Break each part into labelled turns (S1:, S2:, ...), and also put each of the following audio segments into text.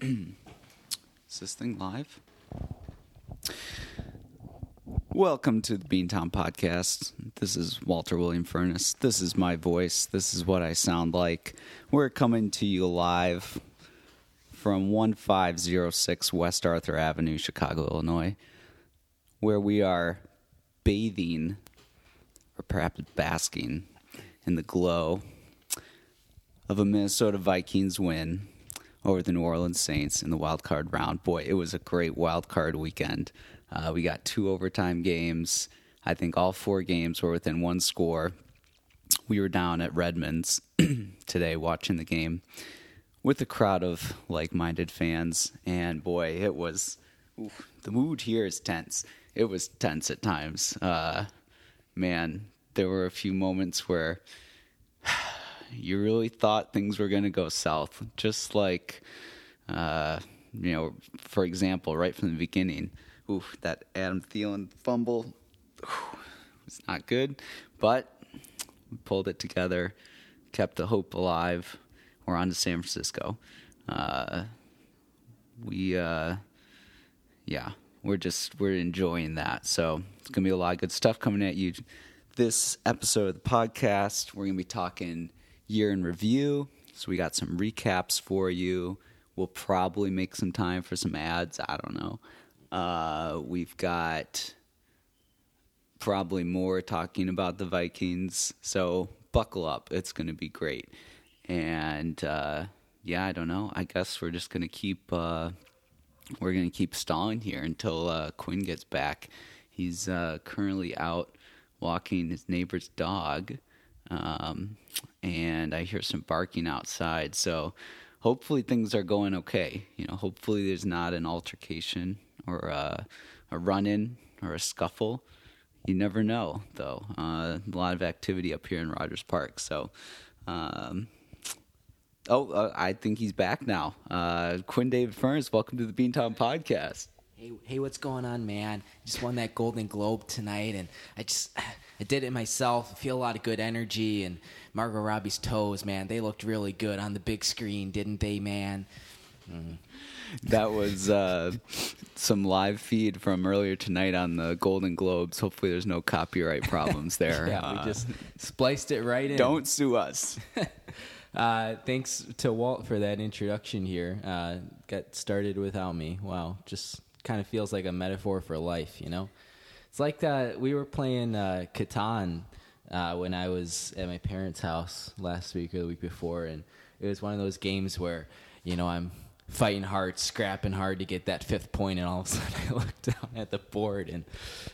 S1: Is this thing live? Welcome to the Beantown Podcast. This is Walter William Furnace. This is my voice. This is what I sound like. We're coming to you live from 1506 West Arthur Avenue, Chicago, Illinois, where we are bathing, or perhaps basking, in the glow of a Minnesota Vikings win over the New Orleans Saints in the wild card round. Boy, it was a great wild card weekend. Uh, we got two overtime games. I think all four games were within one score. We were down at Redmond's today watching the game with a crowd of like-minded fans, and boy, it was oof, the mood here is tense. It was tense at times. Uh, man, there were a few moments where you really thought things were going to go south. Just like, uh, you know, for example, right from the beginning, oof, that Adam Thielen fumble oof, was not good, but we pulled it together, kept the hope alive. We're on to San Francisco. Uh, we, uh, yeah, we're just we're enjoying that. So it's gonna be a lot of good stuff coming at you. This episode of the podcast, we're gonna be talking year in review. So we got some recaps for you. We'll probably make some time for some ads. I don't know. Uh, we've got probably more talking about the Vikings. So buckle up. It's going to be great. And uh, yeah, I don't know. I guess we're just going to keep uh, we're going to keep stalling here until uh, Quinn gets back. He's uh, currently out walking his neighbor's dog um, and I hear some barking outside. So hopefully things are going okay. You know, hopefully there's not an altercation or a, a run-in or a scuffle. You never know, though. Uh, a lot of activity up here in Rogers Park. So, um, oh, uh, I think he's back now. Uh, Quinn David Furnace, welcome to the Beantown Podcast.
S2: Hey, hey, what's going on, man? Just won that Golden Globe tonight, and I just I did it myself. I feel a lot of good energy, and Margot Robbie's toes, man, they looked really good on the big screen, didn't they, man?
S1: Mm. That was uh, some live feed from earlier tonight on the Golden Globes. Hopefully, there's no copyright problems there.
S2: yeah, uh, we just spliced it right in.
S1: Don't sue us.
S2: Uh, thanks to Walt for that introduction here. Uh, got started without me. Wow, just kind of feels like a metaphor for life, you know? It's like that. We were playing uh, Catan uh, when I was at my parents' house last week or the week before, and it was one of those games where, you know, I'm fighting hard, scrapping hard to get that fifth point, and all of a sudden I look down at the board and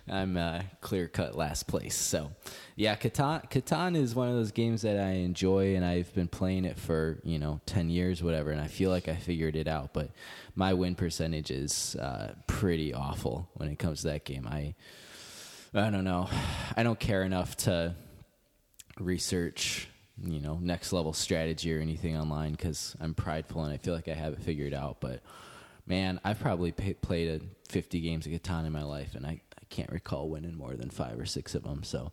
S2: I'm uh, clear cut last place. So, yeah, Catan, Catan is one of those games that I enjoy, and I've been playing it for you know ten years, whatever, and I feel like I figured it out. But my win percentage is uh, pretty awful when it comes to that game. I I don't know. I don't care enough to research you know next level strategy or anything online because I'm prideful and I feel like I have it figured out. But man, I've probably pay, played a 50 games of Catan in my life, and I, I can't recall winning more than five or six of them. So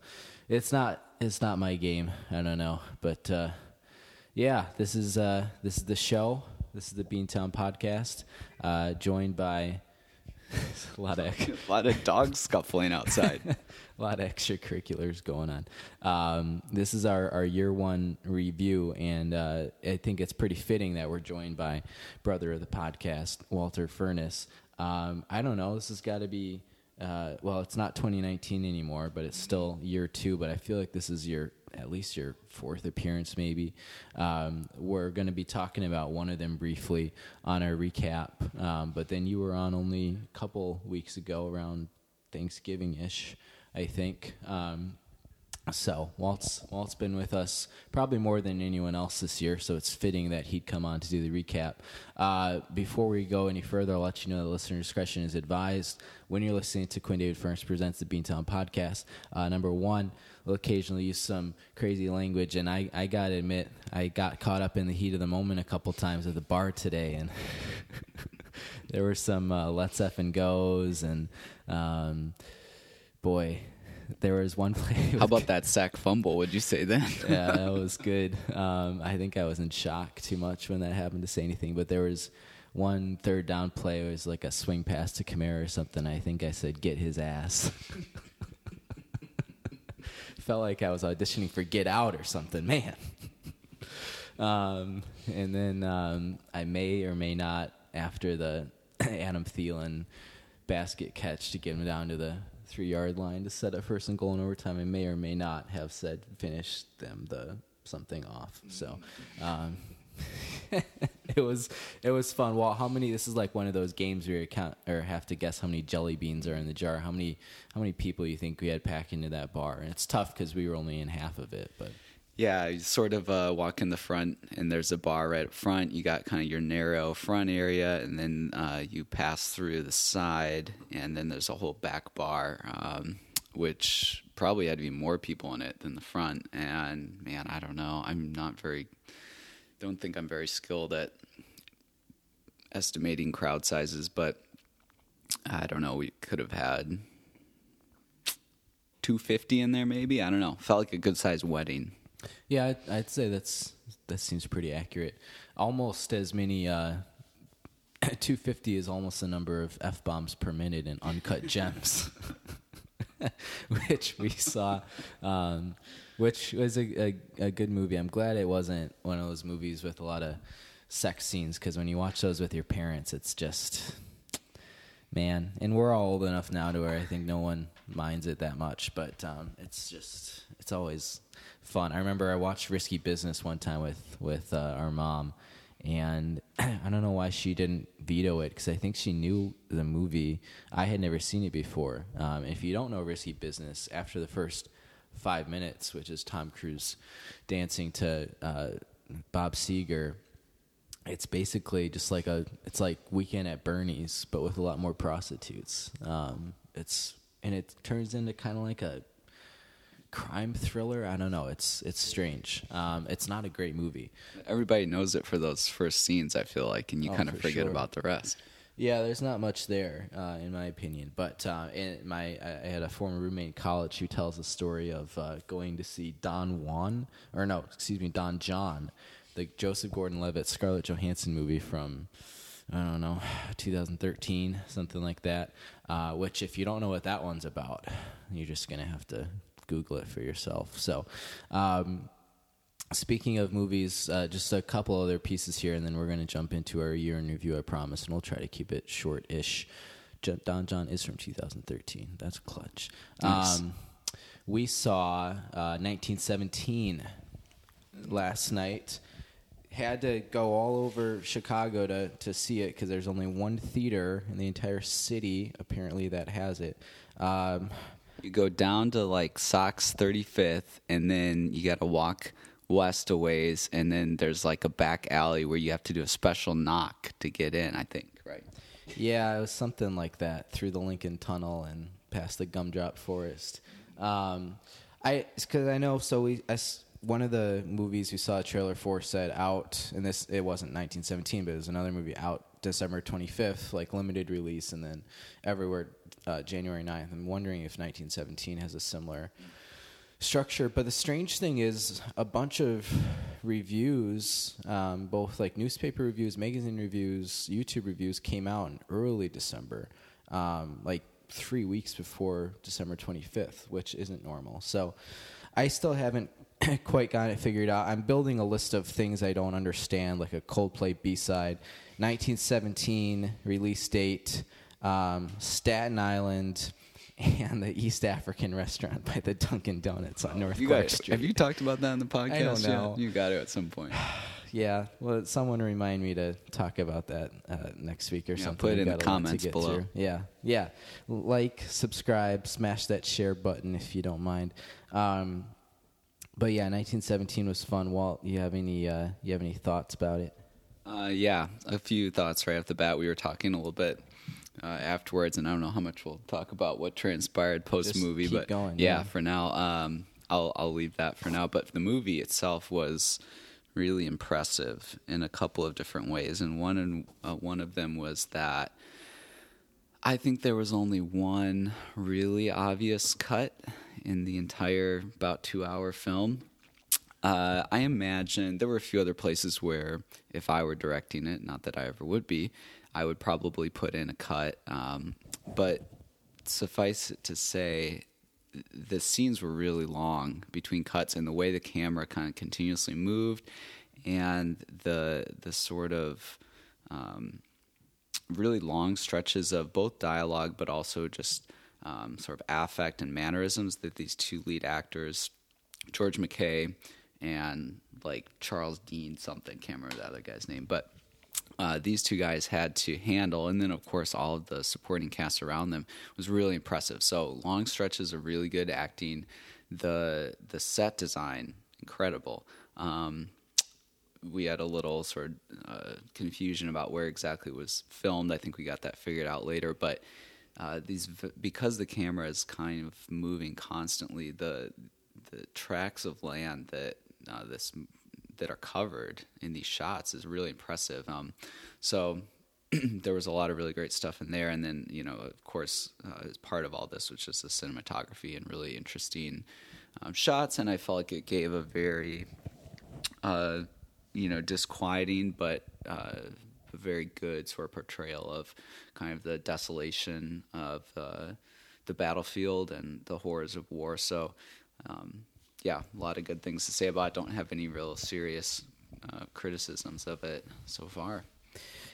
S2: it's not it's not my game. I don't know, but uh, yeah, this is uh, this is the show. This is the Beantown podcast, uh, joined by a lot of
S1: a lot of dogs scuffling outside.
S2: a lot of extracurriculars going on. Um, this is our, our year one review, and uh, I think it's pretty fitting that we're joined by brother of the podcast, Walter Furnace. Um, I don't know. This has got to be. Uh, well, it's not 2019 anymore, but it's still year two. But I feel like this is your at least your fourth appearance, maybe. Um, we're going to be talking about one of them briefly on our recap. Um, but then you were on only a couple weeks ago, around Thanksgiving ish, I think. Um, so Walt's Walt's been with us probably more than anyone else this year, so it's fitting that he'd come on to do the recap. Uh, before we go any further, I'll let you know that listener discretion is advised when you're listening to Quinn David Furnace presents the Beantown podcast. Uh, number one, we'll occasionally use some crazy language, and I I gotta admit I got caught up in the heat of the moment a couple times at the bar today, and there were some uh, let's f and goes, and um, boy there was one play.
S1: How about that sack fumble? Would you say then?
S2: yeah, that was good. Um, I think I was in shock too much when that happened to say anything. But there was one third down play It was like a swing pass to Kamara or something. I think I said, "Get his ass." Felt like I was auditioning for Get Out or something, man. um, and then um, I may or may not, after the Adam Thielen basket catch to get him down to the three yard line to set up first and goal in overtime, I may or may not have said finish them the something off. So um, it was it was fun. Well, how many? This is like one of those games where you count or have to guess how many jelly beans are in the jar. How many how many people you think we had packed into that bar? And it's tough because we were only in half of it, but.
S1: Yeah, you sort of uh, walk in the front, and there's a bar right up front. You got kind of your narrow front area, and then uh, you pass through the side, and then there's a whole back bar, um, which probably had to be more people in it than the front. And man, I don't know. I'm not very, don't think I'm very skilled at estimating crowd sizes, but I don't know. We could have had 250 in there, maybe. I don't know. Felt like a good sized wedding.
S2: Yeah, I'd, I'd say that's that seems pretty accurate. Almost as many. Uh, 250 is almost the number of f bombs per minute in uncut gems, which we saw, um, which was a, a, a good movie. I'm glad it wasn't one of those movies with a lot of sex scenes because when you watch those with your parents, it's just man. And we're all old enough now to where I think no one minds it that much, but um, it's just it's always fun. I remember I watched Risky Business one time with with uh, our mom, and I don't know why she didn't veto it because I think she knew the movie. I had never seen it before. Um, if you don't know Risky Business, after the first five minutes, which is Tom Cruise dancing to uh, Bob Seger, it's basically just like a it's like Weekend at Bernie's, but with a lot more prostitutes. Um, it's and it turns into kind of like a crime thriller. I don't know. It's it's strange. Um, it's not a great movie.
S1: Everybody knows it for those first scenes. I feel like, and you
S2: Oh,
S1: kind of
S2: for
S1: forget
S2: sure.
S1: about the rest.
S2: Yeah, there's not much there, uh, in my opinion. But uh, my, I I had a former roommate in college who tells the story of uh, going to see Don Juan, or no, excuse me, Don John, the Joseph Gordon-Levitt Scarlett Johansson movie from, I don't know, 2013, something like that. Uh, which, if you don't know what that one's about, you're just gonna have to Google it for yourself. So. Um, Speaking of movies, uh, just a couple other pieces here, and then we're going to jump into our year in review, I promise, and we'll try to keep it short ish. Don John is from 2013. That's clutch.
S1: Nice.
S2: Um, we saw uh, 1917 last night. Had to go all over Chicago to, to see it because there's only one theater in the entire city, apparently, that has it. Um,
S1: You go down to like Sox 35th, and then you got to walk west a ways, and then there's like a back alley where you have to do a special knock to get in. I think, right?
S2: Yeah, it was something like that through the Lincoln Tunnel and past the Gumdrop Forest. Um, I because I know so we as one of the movies we saw a trailer for said out and this it wasn't 1917 but it was another movie out December 25th like limited release and then everywhere uh, January 9th. I'm wondering if 1917 has a similar structure. But the strange thing is, a bunch of reviews, um, both like newspaper reviews, magazine reviews, YouTube reviews, came out in early December, um, like three weeks before December 25th, which isn't normal. So I still haven't quite got it figured out. I'm building a list of things I don't understand, like a Coldplay B side, 1917 release date, um, Staten Island, and the East African restaurant by the Dunkin' Donuts on North
S1: You
S2: Clark
S1: guys,
S2: Street.
S1: have you talked about that in the podcast?
S2: I don't
S1: yet?
S2: know.
S1: You got to at some point.
S2: Yeah, well, someone remind me to talk about that uh, next week or
S1: Yeah,
S2: something.
S1: put it in the
S2: got a lot to
S1: comments below.
S2: through. Yeah, yeah. Like, subscribe, smash that share button if you don't mind. Um, but yeah, 1917 was fun. Walt, you have any uh, you have any thoughts about it?
S1: Uh, yeah, a few thoughts right off the bat. We were talking a little bit uh, afterwards, and I don't know how much we'll talk about what transpired post movie, but
S2: going,
S1: yeah,
S2: yeah.
S1: for now, um, I'll I'll leave that for now. But the movie itself was really impressive in a couple of different ways, and one and uh, one of them was that I think there was only one really obvious cut in the entire about two hour film. Uh, I imagine there were a few other places where, if I were directing it, not that I ever would be, I would probably put in a cut. Um, but suffice it to say, the scenes were really long between cuts, and the way the camera kind of continuously moved, and the the sort of um, really long stretches of both dialogue, but also just um, sort of affect and mannerisms that these two lead actors, George McKay and like Charles Dean something, can't remember the other guy's name, but uh, these two guys had to handle, and then of course all of the supporting cast around them was really impressive. So long stretches of really good acting, the the set design incredible. Um, we had a little sort of uh, confusion about where exactly it was filmed. I think we got that figured out later, but uh, these because the camera is kind of moving constantly, the the tracts of land that uh, this that are covered in these shots is really impressive. Um, so there was a lot of really great stuff in there, and then you know, of course, uh, as part of all this was just the cinematography and really interesting um, shots, and I felt like it gave a very uh, you know disquieting but uh, very good sort of portrayal of kind of the desolation of uh, the battlefield and the horrors of war. So um, yeah, a lot of good things to say about it. Don't have any real serious uh, criticisms of it so far.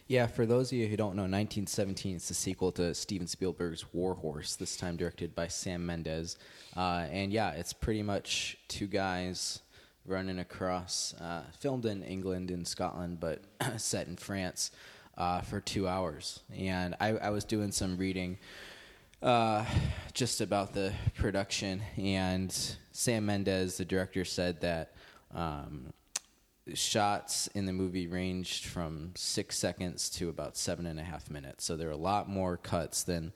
S2: Yeah, for those of you who don't know, 1917 is the sequel to Steven Spielberg's War Horse, this time directed by Sam Mendes. Uh, and yeah, it's pretty much two guys running across, uh, filmed in England and Scotland, but set in France uh, for two hours. And I, I was doing some reading uh, just about the production, and Sam Mendes, the director, said that um, shots in the movie ranged from six seconds to about seven and a half minutes. So there are a lot more cuts than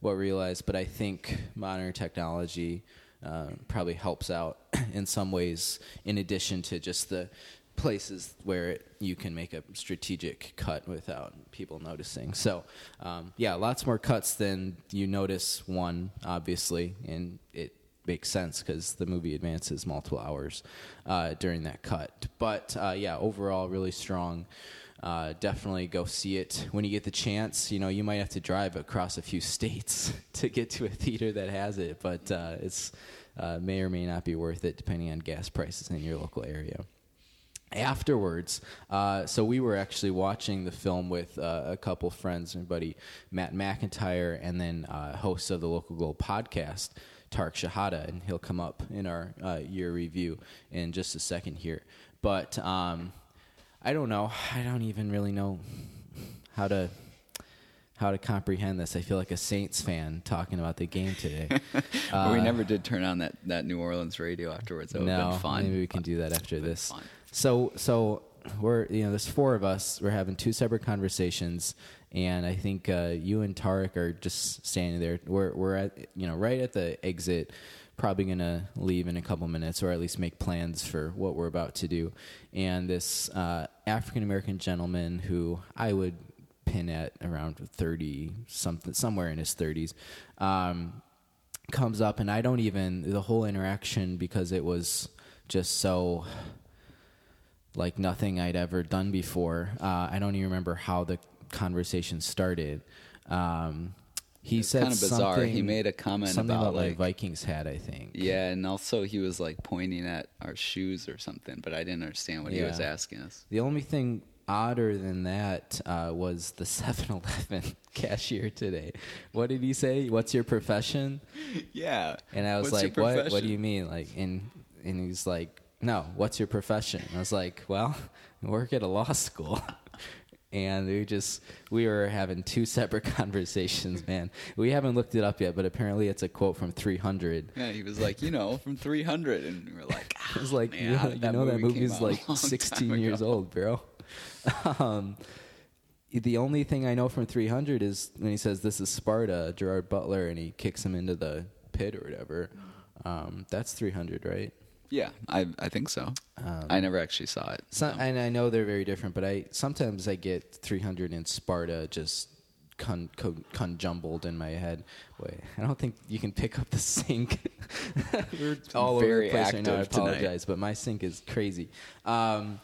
S2: what we realized. But I think modern technology uh, probably helps out in some ways, in addition to just the places where it, you can make a strategic cut without people noticing. So, um, yeah, lots more cuts than you notice one, obviously, and it makes sense because the movie advances multiple hours uh, during that cut. But uh, yeah, overall, really strong. Uh, definitely go see it when you get the chance. You know, you might have to drive across a few states to get to a theater that has it, but uh, it's uh, may or may not be worth it depending on gas prices in your local area afterwards, uh, so we were actually watching the film with uh, a couple friends, my buddy Matt McIntyre, and then uh, host of the Local Gold podcast, Tarek Shahada, and he'll come up in our uh, year review in just a second here. But um, I don't know. I don't even really know how to how to comprehend this. I feel like a Saints fan talking about the game today.
S1: uh, we never did turn on that, that New Orleans radio afterwards. That would no, have been fun.
S2: Maybe we can do that after this. Fun. So so we're you know there's four of us. We're having two separate conversations, and I think uh, you and Tarek are just standing there. We're we're at you know right at the exit. Probably gonna leave in a couple minutes, or at least make plans for what we're about to do. And this uh, African American gentleman, who I would pin at around thirty something, somewhere in his thirties, um, comes up, and I don't even the whole interaction because it was just so like nothing I'd ever done before. Uh, I don't even remember how the conversation started. Um, he said
S1: kind of bizarre. He made a comment
S2: something
S1: about,
S2: about
S1: like
S2: Vikings hat, I think.
S1: Yeah, and also he was like pointing at our shoes or something, but I didn't understand what yeah. he was asking us.
S2: The only thing odder than that uh, was the 7-Eleven cashier today. What did he say? What's your profession?
S1: Yeah.
S2: And I was
S1: What's
S2: like, "What? What do you mean?" Like, and and he's like, no, what's your profession? I was like, well, I work at a law school. and we just we were having two separate conversations man. We haven't looked it up yet but apparently it's a quote from 300
S1: yeah he was like you know from 300 and we are like
S2: ah, i was like man, you know, you know that movie's like 16 years old bro. Um, the only thing i know from 300 is when he says this is sparta gerard butler and he kicks him into the pit or whatever. Um, that's 300 right
S1: yeah, I I think so. Um, I never actually saw it.
S2: So, and I know they're very different, but I sometimes I get 300 in Sparta just con, con, conjumbled in my head. Wait, I don't think you can pick up the sink. We're all
S1: Very
S2: over the place right now. I
S1: active tonight.
S2: apologize, but my sink is crazy. Um,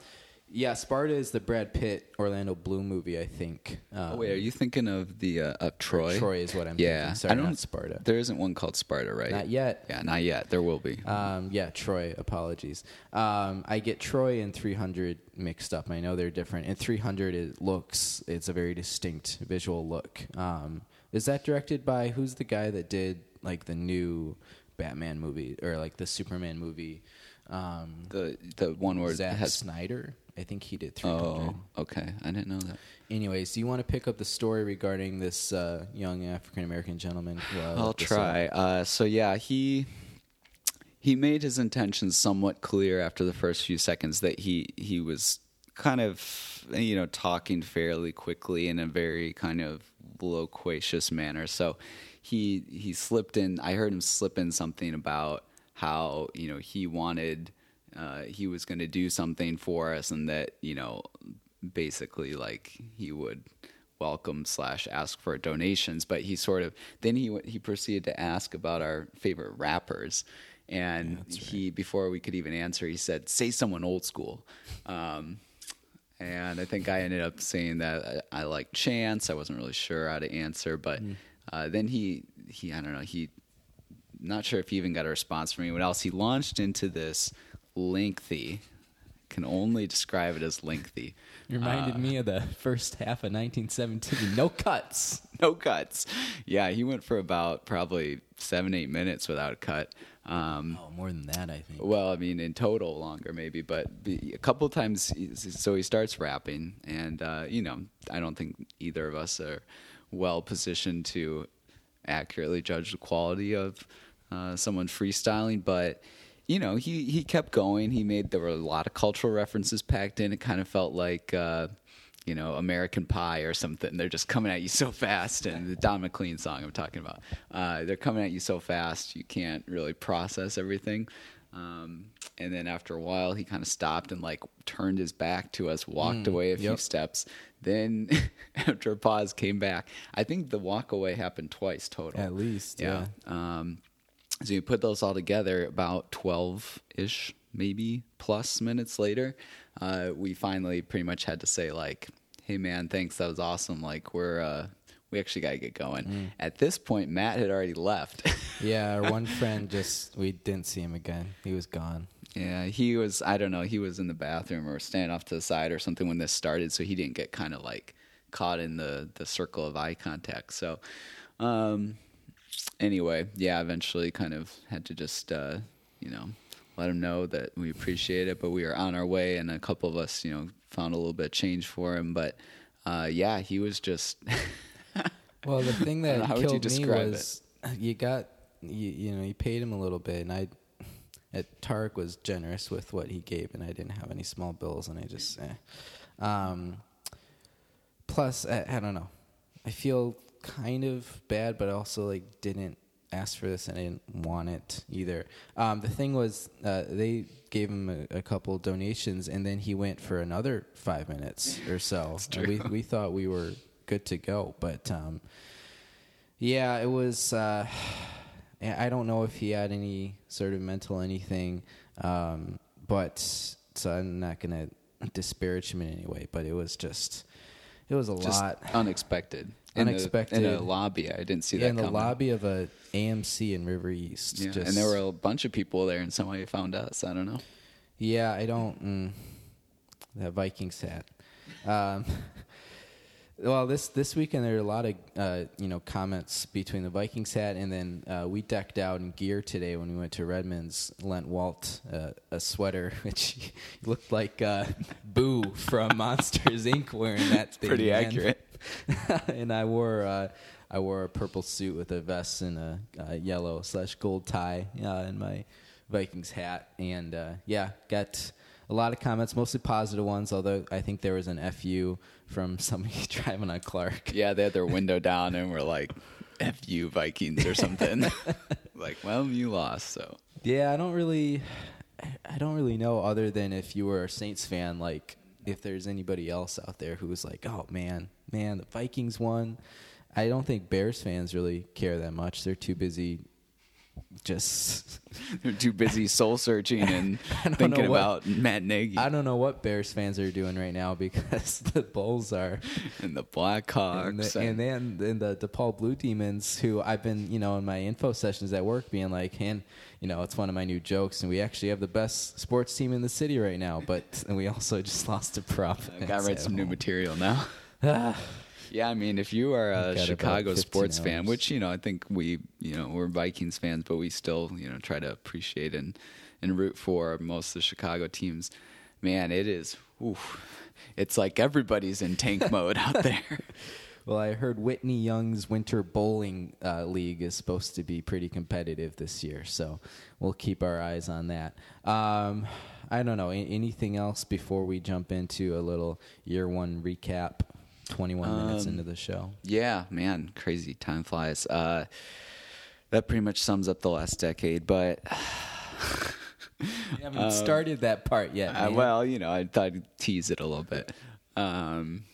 S2: yeah, Sparta is the Brad Pitt Orlando Bloom movie. I think. Um,
S1: Oh, wait, are you thinking of the uh, of Troy?
S2: Troy is what I'm
S1: yeah,
S2: thinking. Sorry,
S1: I don't.
S2: not Sparta.
S1: There isn't one called Sparta, right?
S2: Not yet.
S1: Yeah, not yet. There will be.
S2: Um, yeah, Troy. Apologies. Um, I get Troy and 300 mixed up. I know they're different. And 300 it looks. It's a very distinct visual look. Um, is that directed by who's the guy that did like the new Batman movie or like the Superman movie? Um,
S1: the the one where it
S2: Zack
S1: has.
S2: Snyder. I think he did 300.
S1: Oh, okay. I didn't know that.
S2: Anyways, do you want to pick up the story regarding this uh, young African American gentleman? who, uh,
S1: I'll
S2: up?
S1: try. Uh, so yeah, he he made his intentions somewhat clear after the first few seconds that he he was kind of you know talking fairly quickly in a very kind of loquacious manner. So he he slipped in. I heard him slip in something about how you know he wanted uh, he was going to do something for us, and that you know basically like he would welcome slash ask for donations. But he sort of then he he proceeded to ask about our favorite rappers. And he before we could even answer he said say someone old school. Um, and I think I ended up saying that I, I like Chance. I wasn't really sure how to answer, but uh, then he he I don't know he not sure if he even got a response from anyone else. He launched into this lengthy, can only describe it as lengthy.
S2: You reminded me of the first half of 1917. No cuts.
S1: no cuts. Yeah, he went for about probably seven, eight minutes without a cut. Um,
S2: Oh, more than that, I think.
S1: well, I mean, in total, longer maybe, but a couple times. So he starts rapping, and uh, you know, I don't think either of us are well positioned to accurately judge the quality of uh, someone freestyling, but. You know, he, he kept going. He made there were a lot of cultural references packed in. It kind of felt like uh, you know, American Pie or something. They're just coming at you so fast. And the Don McLean song I'm talking about, uh, they're coming at you so fast you can't really process everything. Um, and then after a while, he kind of stopped and like turned his back to us, walked away a few
S2: yep.
S1: steps. Then, after a pause, came back. I think the walk away happened twice total.
S2: At least,
S1: yeah. Um, so you put those all together, about twelve ish, maybe plus minutes later, uh, we finally pretty much had to say like, "Hey man, thanks, that was awesome. Like we're uh, we actually got to get going."
S2: Mm.
S1: At this point, Matt had already left.
S2: Yeah, our one friend just we didn't see him again. He was gone.
S1: yeah, he was. I don't know. He was in the bathroom or standing off to the side or something when this started, so he didn't get kind of like caught in the the circle of eye contact. So. Um, anyway, yeah, eventually kind of had to just, uh, you know, let him know that we appreciate it, but we are on our way, and a couple of us, you know, found a little bit of change for him. But uh, yeah, he was just.
S2: Well, the thing that
S1: how would you
S2: killed me
S1: describe
S2: was you got you, you know you paid him a little bit, and I. At Tarek was generous with what he gave, and I didn't have any small bills, and I just. Eh. Um, plus, I, I don't know. I feel kind of bad, but also like didn't ask for this and I didn't want it either. Um, the thing was, uh, they gave him a, a couple donations, and then he went for another five minutes or so. We we thought we were good to go, but um, yeah, it was. Uh, I don't know if he had any sort of mental anything, um, but so I'm not gonna disparage him in any way. But it was just, it was a
S1: just
S2: lot.
S1: unexpected. In the- in a lobby. I didn't see
S2: Yeah,
S1: that
S2: in the
S1: coming.
S2: lobby of a AMC in River East.
S1: Yeah,
S2: just,
S1: and there were a bunch of people there, and somebody found us. I don't know.
S2: Yeah, I don't. Mm, that Vikings hat. Um, well, this this weekend there were a lot of uh, you know comments between the Vikings hat and then uh, we decked out in gear today when we went to Redmond's. Lent Walt uh, a sweater which looked like uh, Boo from Monsters Inc. wearing that thing.
S1: Pretty
S2: man.
S1: accurate.
S2: and I wore uh, I wore a purple suit with a vest and a, uh yellow slash gold tie uh, and my Vikings hat. And uh, yeah, got a lot of comments, mostly positive ones. Although I think there was an fu from somebody driving on Clark.
S1: Yeah, they had their window down and were like, "F you Vikings" or something. like, well, you lost, so
S2: Yeah, I don't really, I don't really know other than if you were a Saints fan, like if there's anybody else out there who was like, oh man, man, the Vikings won. I don't think Bears fans really care that much. They're too busy just
S1: They're too busy soul searching and thinking
S2: what-
S1: about Matt Nagy
S2: I don't know what Bears fans are doing right now because the Bulls are
S1: and the Blackhawks.
S2: and, the, and then and the DePaul Blue Demons, who I've been, you know, in my info sessions at work, being like, and you know, it's one of my new jokes, and we actually have the best sports team in the city right now, but and we also just lost to prop.
S1: I got to write
S2: at
S1: some new material now.
S2: Ah,
S1: Yeah, I mean, if you are a Chicago
S2: 15
S1: sports fan, which you know, I think we, you know, we're Vikings fans, but we still, you know, try to appreciate and and root for most of the Chicago teams. Man, it is. Oof, it's like everybody's in tank mode out there.
S2: Well, I heard Whitney Young's Winter Bowling uh, League is supposed to be pretty competitive this year, so we'll keep our eyes on that. Um, I don't know anything else before we jump into a little year one recap. Twenty-one minutes
S1: Um,
S2: into the show.
S1: Yeah, man, crazy time flies. Uh, that pretty much sums up the last decade, but
S2: We haven't started that part yet.
S1: Uh, well, you know, I thought I'd tease it a little bit. Um,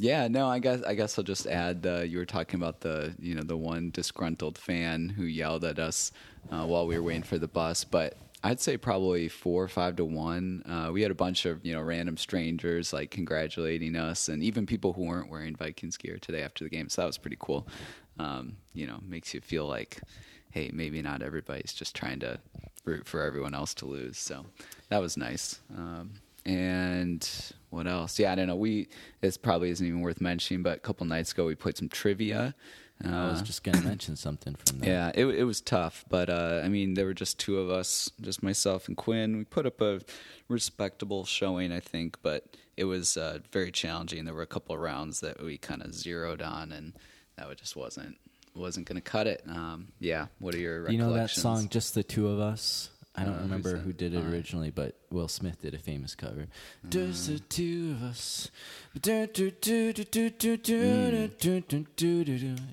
S1: yeah, no, I guess I guess I'll just add. Uh, you were talking about the you know the one disgruntled fan who yelled at us uh, while we were waiting for the bus, but I'd say probably four or five to one. Uh, we had a bunch of you know random strangers like congratulating us, and even people who weren't wearing Vikings gear today after the game. So that was pretty cool. Um, you know, makes you feel like, hey, maybe not everybody's just trying to root for everyone else to lose. So that was nice. Um, and what else? Yeah, I don't know. We this probably isn't even worth mentioning, but a couple nights ago we played some trivia. Uh,
S2: I was just going to mention something from that.
S1: yeah, it it was tough, but uh, I mean, there were just two of us, just myself and Quinn. We put up a respectable showing, I think, but it was uh, very challenging. There were a couple of rounds that we kind of zeroed on, and that just wasn't wasn't going to cut it. Um, yeah, what are your
S2: You know that
S1: recollections?
S2: song, Just the Two of Us? I don't remember who did it originally, but Will Smith did a famous cover.
S1: Mm.
S2: Just the two of us.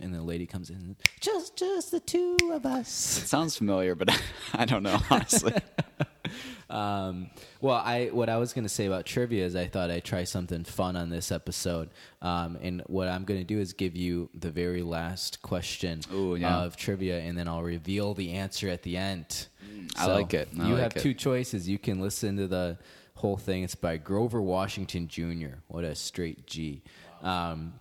S2: And the lady comes in. Just, just the two of us.
S1: It sounds familiar, but I don't know honestly.
S2: Um, well, I what I was going to say about trivia is I thought I'd try something fun on this episode. Um, and what I'm going to do is give you the very last question
S1: Ooh, yeah.
S2: of trivia, and then I'll reveal the answer at the end.
S1: I like it. I
S2: you
S1: like
S2: have
S1: it.
S2: two choices. You can listen to the whole thing. It's by Grover Washington Jr. What a straight G. Um,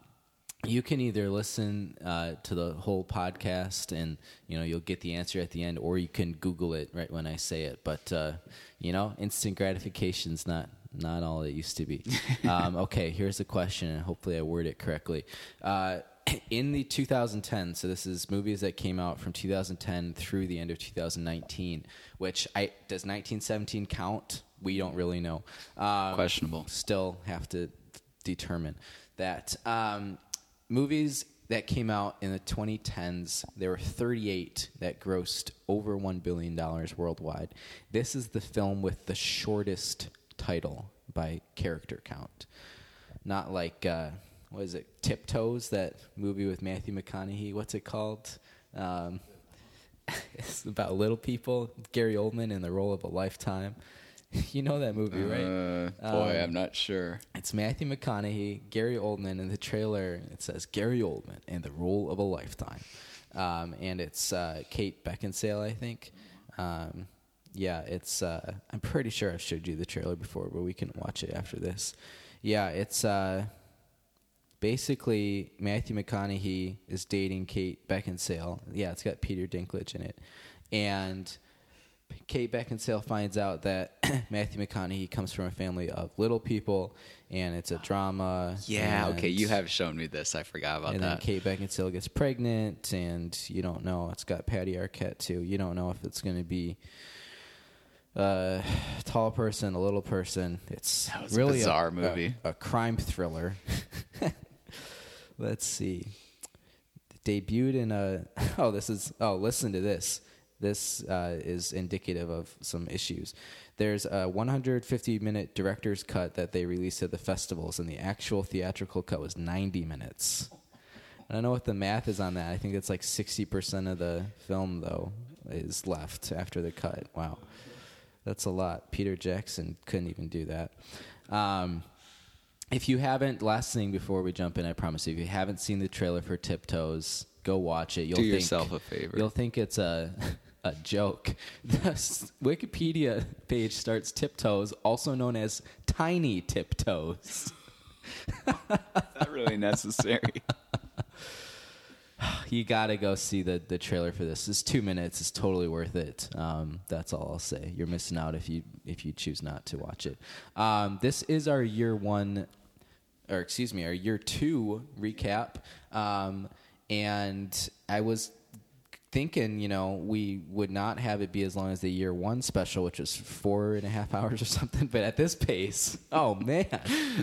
S2: you can either listen uh, to the whole podcast and you know you'll get the answer at the end or you can google it right when i say it. But uh, you know instant gratification's not not all it used to be. Um, okay here's the question and hopefully i word it correctly. Uh, in the 2010 so this is movies that came out from 2010 through the end of 2019 which i does 1917 count? We don't really know. Um,
S1: Questionable.
S2: still have to determine that. Um, movies that came out in the 2010s there were 38 that grossed over 1 billion dollars worldwide. This is the film with the shortest title by character count. Not like uh, what is it tiptoes that movie with matthew mcconaughey what's it called? Um, it's about little people gary oldman in the role of a lifetime you know that movie right
S1: Uh, boy,
S2: Um,
S1: I'm not sure.
S2: it's Matthew McConaughey, Gary Oldman. In the trailer, it says Gary Oldman in the role of a lifetime, um, and it's uh, Kate Beckinsale, I think. Um, yeah, it's. Uh, I'm pretty sure I've showed you the trailer before, but we can watch it after this. Yeah, it's uh, basically Matthew McConaughey is dating Kate Beckinsale. Yeah, it's got Peter Dinklage in it, and Kate Beckinsale finds out that Matthew McConaughey comes from a family of little people, and it's a drama.
S1: Yeah, okay, you have shown me this. I forgot about that.
S2: And then. Kate Beckinsale gets pregnant, and you don't know. It's got Patty Arquette too. You don't know if it's going to be a tall person, a little person. It's
S1: was a
S2: really
S1: bizarre
S2: a,
S1: movie.
S2: a, a crime thriller. Let's see. Debuted in a. Oh, this is. Oh, listen to this. This uh, is indicative of some issues. There's a 150 minute director's cut that they released at the festivals, and the actual theatrical cut was 90 minutes. I don't know what the math is on that. I think it's like 60% of the film, though, is left after the cut. Wow. That's a lot. Peter Jackson couldn't even do that. Um, if you haven't, last thing before we jump in, I promise you, if you haven't seen the trailer for Tiptoes, go watch it. You'll
S1: Do
S2: think,
S1: yourself a favor.
S2: You'll think it's a a joke. The Wikipedia page starts Tiptoes, also known as Tiny Tiptoes.
S1: Not really necessary.
S2: you gotta go see the the trailer for this. It's two minutes. It's totally worth it. Um, that's all I'll say. You're missing out if you if you choose not to watch it. Um, this is our year one, or excuse me, our year two recap. Um, and I was thinking, you know, we would not have it be as long as the year one special, which was four and a half hours or something. But at this pace, oh man.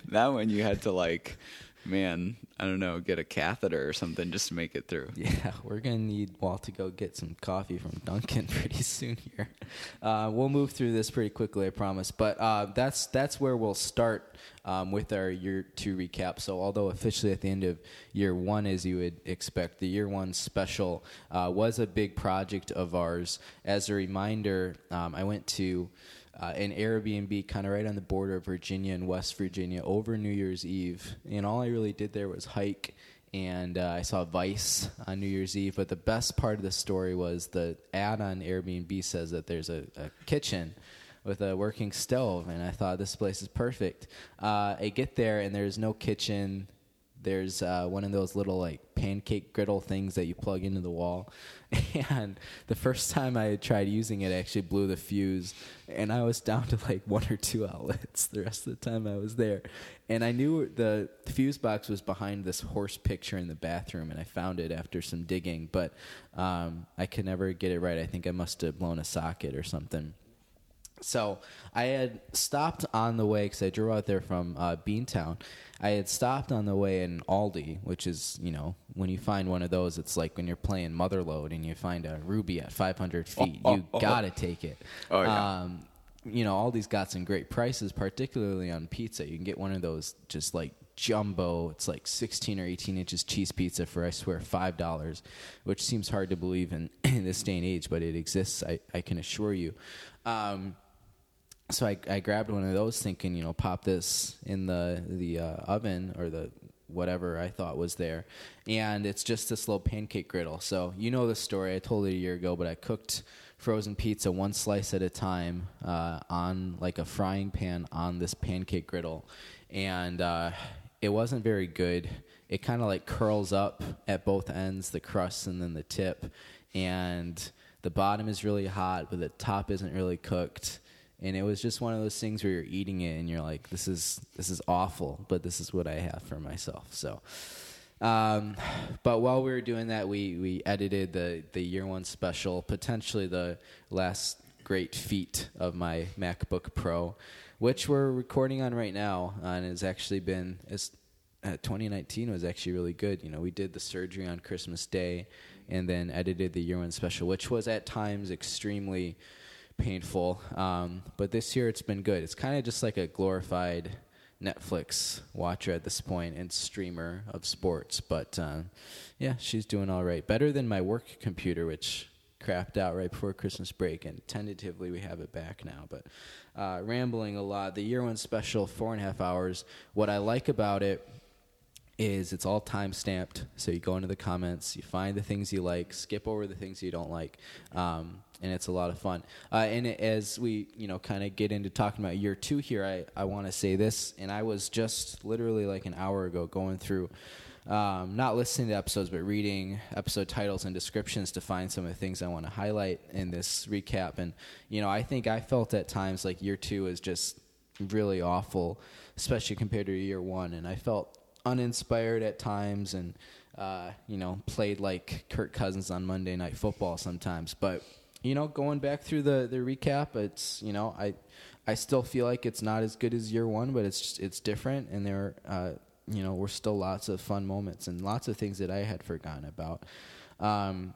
S1: that one you had to like, man, I don't know, get a catheter or something just to make it through.
S2: Yeah, we're gonna need Walt to go get some coffee from Dunkin' pretty soon here. Uh, we'll move through this pretty quickly, I promise. But uh, that's that's where we'll start um, with our year two recap. So, although officially at the end of year one, as you would expect, the year one special uh, was a big project of ours. As a reminder, um, I went to uh, an Airbnb kind of right on the border of Virginia and West Virginia over New Year's Eve, and all I really did there was hike and uh, I saw Vice on New Year's Eve. But the best part of the story was the ad on Airbnb says that there's a, a kitchen with a working stove, and I thought this place is perfect. Uh, I get there and there's no kitchen. There's uh, one of those little like pancake griddle things that you plug into the wall, and the first time I tried using it, I actually blew the fuse, and I was down to like one or two outlets the rest of the time I was there, and I knew the fuse box was behind this horse picture in the bathroom, and I found it after some digging, but um, I could never get it right. I think I must have blown a socket or something. So I had stopped on the way because I drove out there from uh, Beantown. I had stopped on the way in Aldi, which is you know when you find one of those, it's like when you're playing Motherload and you find a ruby at 500 feet, you gotta take it.
S1: Oh, yeah.
S2: Um, you know Aldi's got some great prices, particularly on pizza. You can get one of those just like jumbo. It's like 16 or 18 inches cheese pizza for I swear five dollars, which seems hard to believe in, in this day and age, but it exists. I, I can assure you. Um, so I, I grabbed one of those thinking, you know, pop this in the the uh, oven or the whatever I thought was there, and it's just this little pancake griddle. So you know the story. I told it a year ago, but I cooked frozen pizza one slice at a time uh, on like a frying pan on this pancake griddle, and uh, it wasn't very good. It kind of like curls up at both ends, the crust and then the tip, and the bottom is really hot, but the top isn't really cooked and it was just one of those things where you're eating it and you're like this is this is awful but this is what i have for myself. So um, but while we were doing that we we edited the the year one special potentially the last great feat of my macbook pro which we're recording on right now. Uh, and it's actually been as uh, 2019 was actually really good. You know we did the surgery on christmas day and then edited the year one special which was at times extremely painful. Um, but this year it's been good. It's kind of just like a glorified Netflix watcher at this point and streamer of sports. But uh, yeah, she's doing all right. Better than my work computer, which crapped out right before Christmas break, and tentatively we have it back now. But uh, rambling a lot. The year one special, four and a half hours. What I like about it is it's all time stamped. So you go into the comments, you find the things you like, skip over the things you don't like, um, and it's a lot of fun. Uh, and as we you know kind of get into talking about year two here, I I want to say this, and I was just literally like an hour ago going through. Um, not listening to episodes, but reading episode titles and descriptions to find some of the things I want to highlight in this recap. And you know, I think I felt at times like year two is just really awful, especially compared to year one. And I felt uninspired at times and uh, you know played like Kirk Cousins on Monday Night Football sometimes. But you know, going back through the the recap, it's you know I I still feel like it's not as good as year one, but it's just, it's different, and there uh, you know were still lots of fun moments and lots of things that I had forgotten about. Um,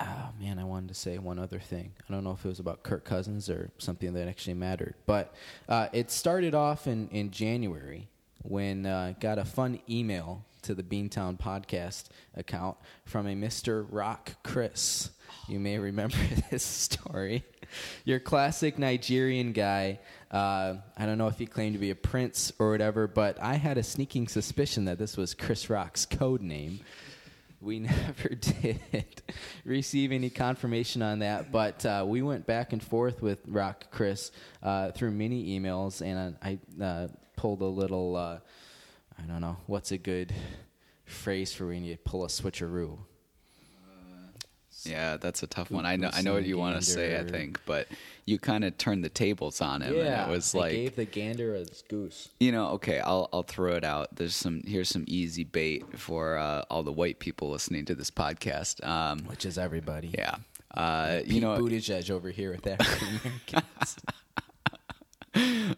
S2: Oh man, I wanted to say one other thing. I don't know if it was about Kirk Cousins or something that actually mattered, but uh, it started off in, in January when uh, got a fun email to the Beantown podcast account from a Mr. Rock Chris. You may remember this story. Your classic Nigerian guy Uh, I don't know if he claimed to be a prince or whatever, but I had a sneaking suspicion that this was Chris Rock's code name. We never did receive any confirmation on that, but uh, we went back and forth with Rock Chris uh, through many emails, and I uh, pulled a little. Uh, I don't know what's a good phrase for when you pull a switcheroo.
S1: Yeah, that's a tough one. I know. I know what you want to say. I think, but you kind of turned the tables on him, and it was like,
S2: gave the gander a goose.
S1: you know, okay, I'll I'll throw it out. There's some here's some easy bait for uh, all the white people listening to this podcast. Um,
S2: which is everybody.
S1: yeah, uh, you know,
S2: Buttigieg over here with African Americans.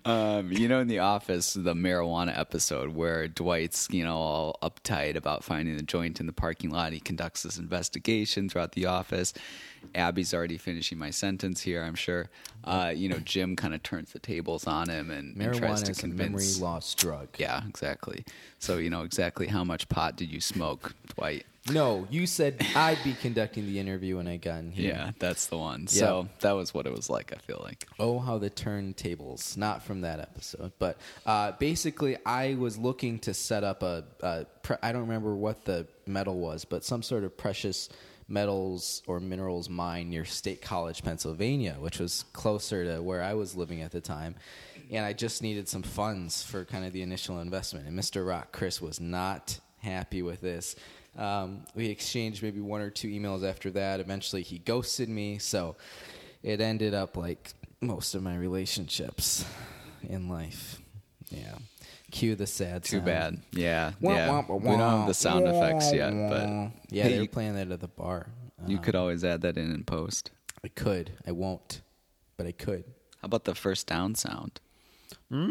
S1: Um, you know, in the office, the marijuana episode where Dwight's, you know, all uptight about finding the joint in the parking lot. He conducts this investigation throughout the office. Abby's already finishing my sentence here, I'm sure. Uh, you know, Jim kind of turns the tables on him and, and tries to
S2: is a memory
S1: convince.
S2: loss drug.
S1: Yeah, exactly. So you know exactly how much pot did you smoke, Dwight?
S2: No, you said I'd be conducting the interview when I got in here.
S1: Yeah, that's the one. So that was what it was like. I feel like.
S2: Oh, how the turntables! Not from that episode, but uh, basically, I was looking to set up a. a pre- I don't remember what the metal was, but some sort of precious metals or minerals mine near State College, Pennsylvania, which was closer to where I was living at the time. And I just needed some funds for kind of the initial investment. And Mr. Rock Chris was not happy with this. Um, we exchanged maybe one or two emails after that. Eventually, he ghosted me. So it ended up like most of my relationships in life. Yeah. Cue the sad
S1: Too
S2: sound.
S1: bad. Yeah,
S2: Wah,
S1: yeah.
S2: wah, wah,
S1: we don't have the sound effects yet, but
S2: yeah,
S1: Hey,
S2: they were playing that at the bar.
S1: you could uh-huh. always add that in in post.
S2: I could. I won't, but I could.
S1: How about the first down sound? Mm.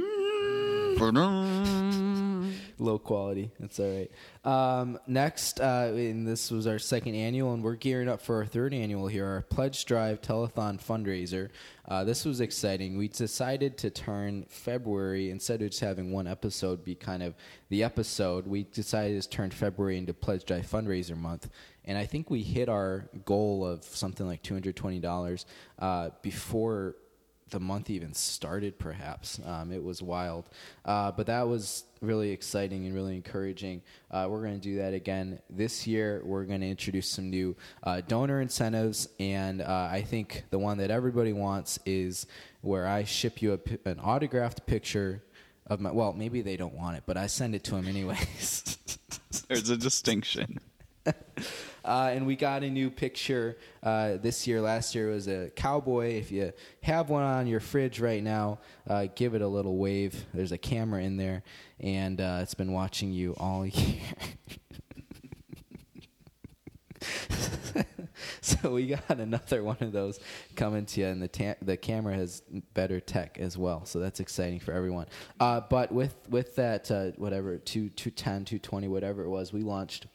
S2: Low quality. That's all right. Um, next, uh, and this was our second annual, and we're gearing up for our third annual here, our Pledge Drive Telethon fundraiser. Uh, this was exciting. We decided to turn February, instead of just having one episode be kind of the episode, we decided to turn February into Pledge Drive fundraiser month. And I think we hit our goal of something like $220 uh, before the month even started, perhaps. Um, it was wild. Uh, but that was really exciting and really encouraging. Uh, we're going to do that again this year. We're going to introduce some new uh, donor incentives. And uh, I think the one that everybody wants is where I ship you a, an autographed picture of my. Well, maybe they don't want it, but I send it to them anyways.
S1: There's a distinction.
S2: Uh, and we got a new picture uh, this year. Last year was a cowboy. If you have one on your fridge right now, uh, give it a little wave. There's a camera in there, and uh, it's been watching you all year. so we got another one of those coming to you, and the ta- the camera has better tech as well. So that's exciting for everyone. Uh, but with with that, uh, whatever two two ten two twenty whatever it was, we launched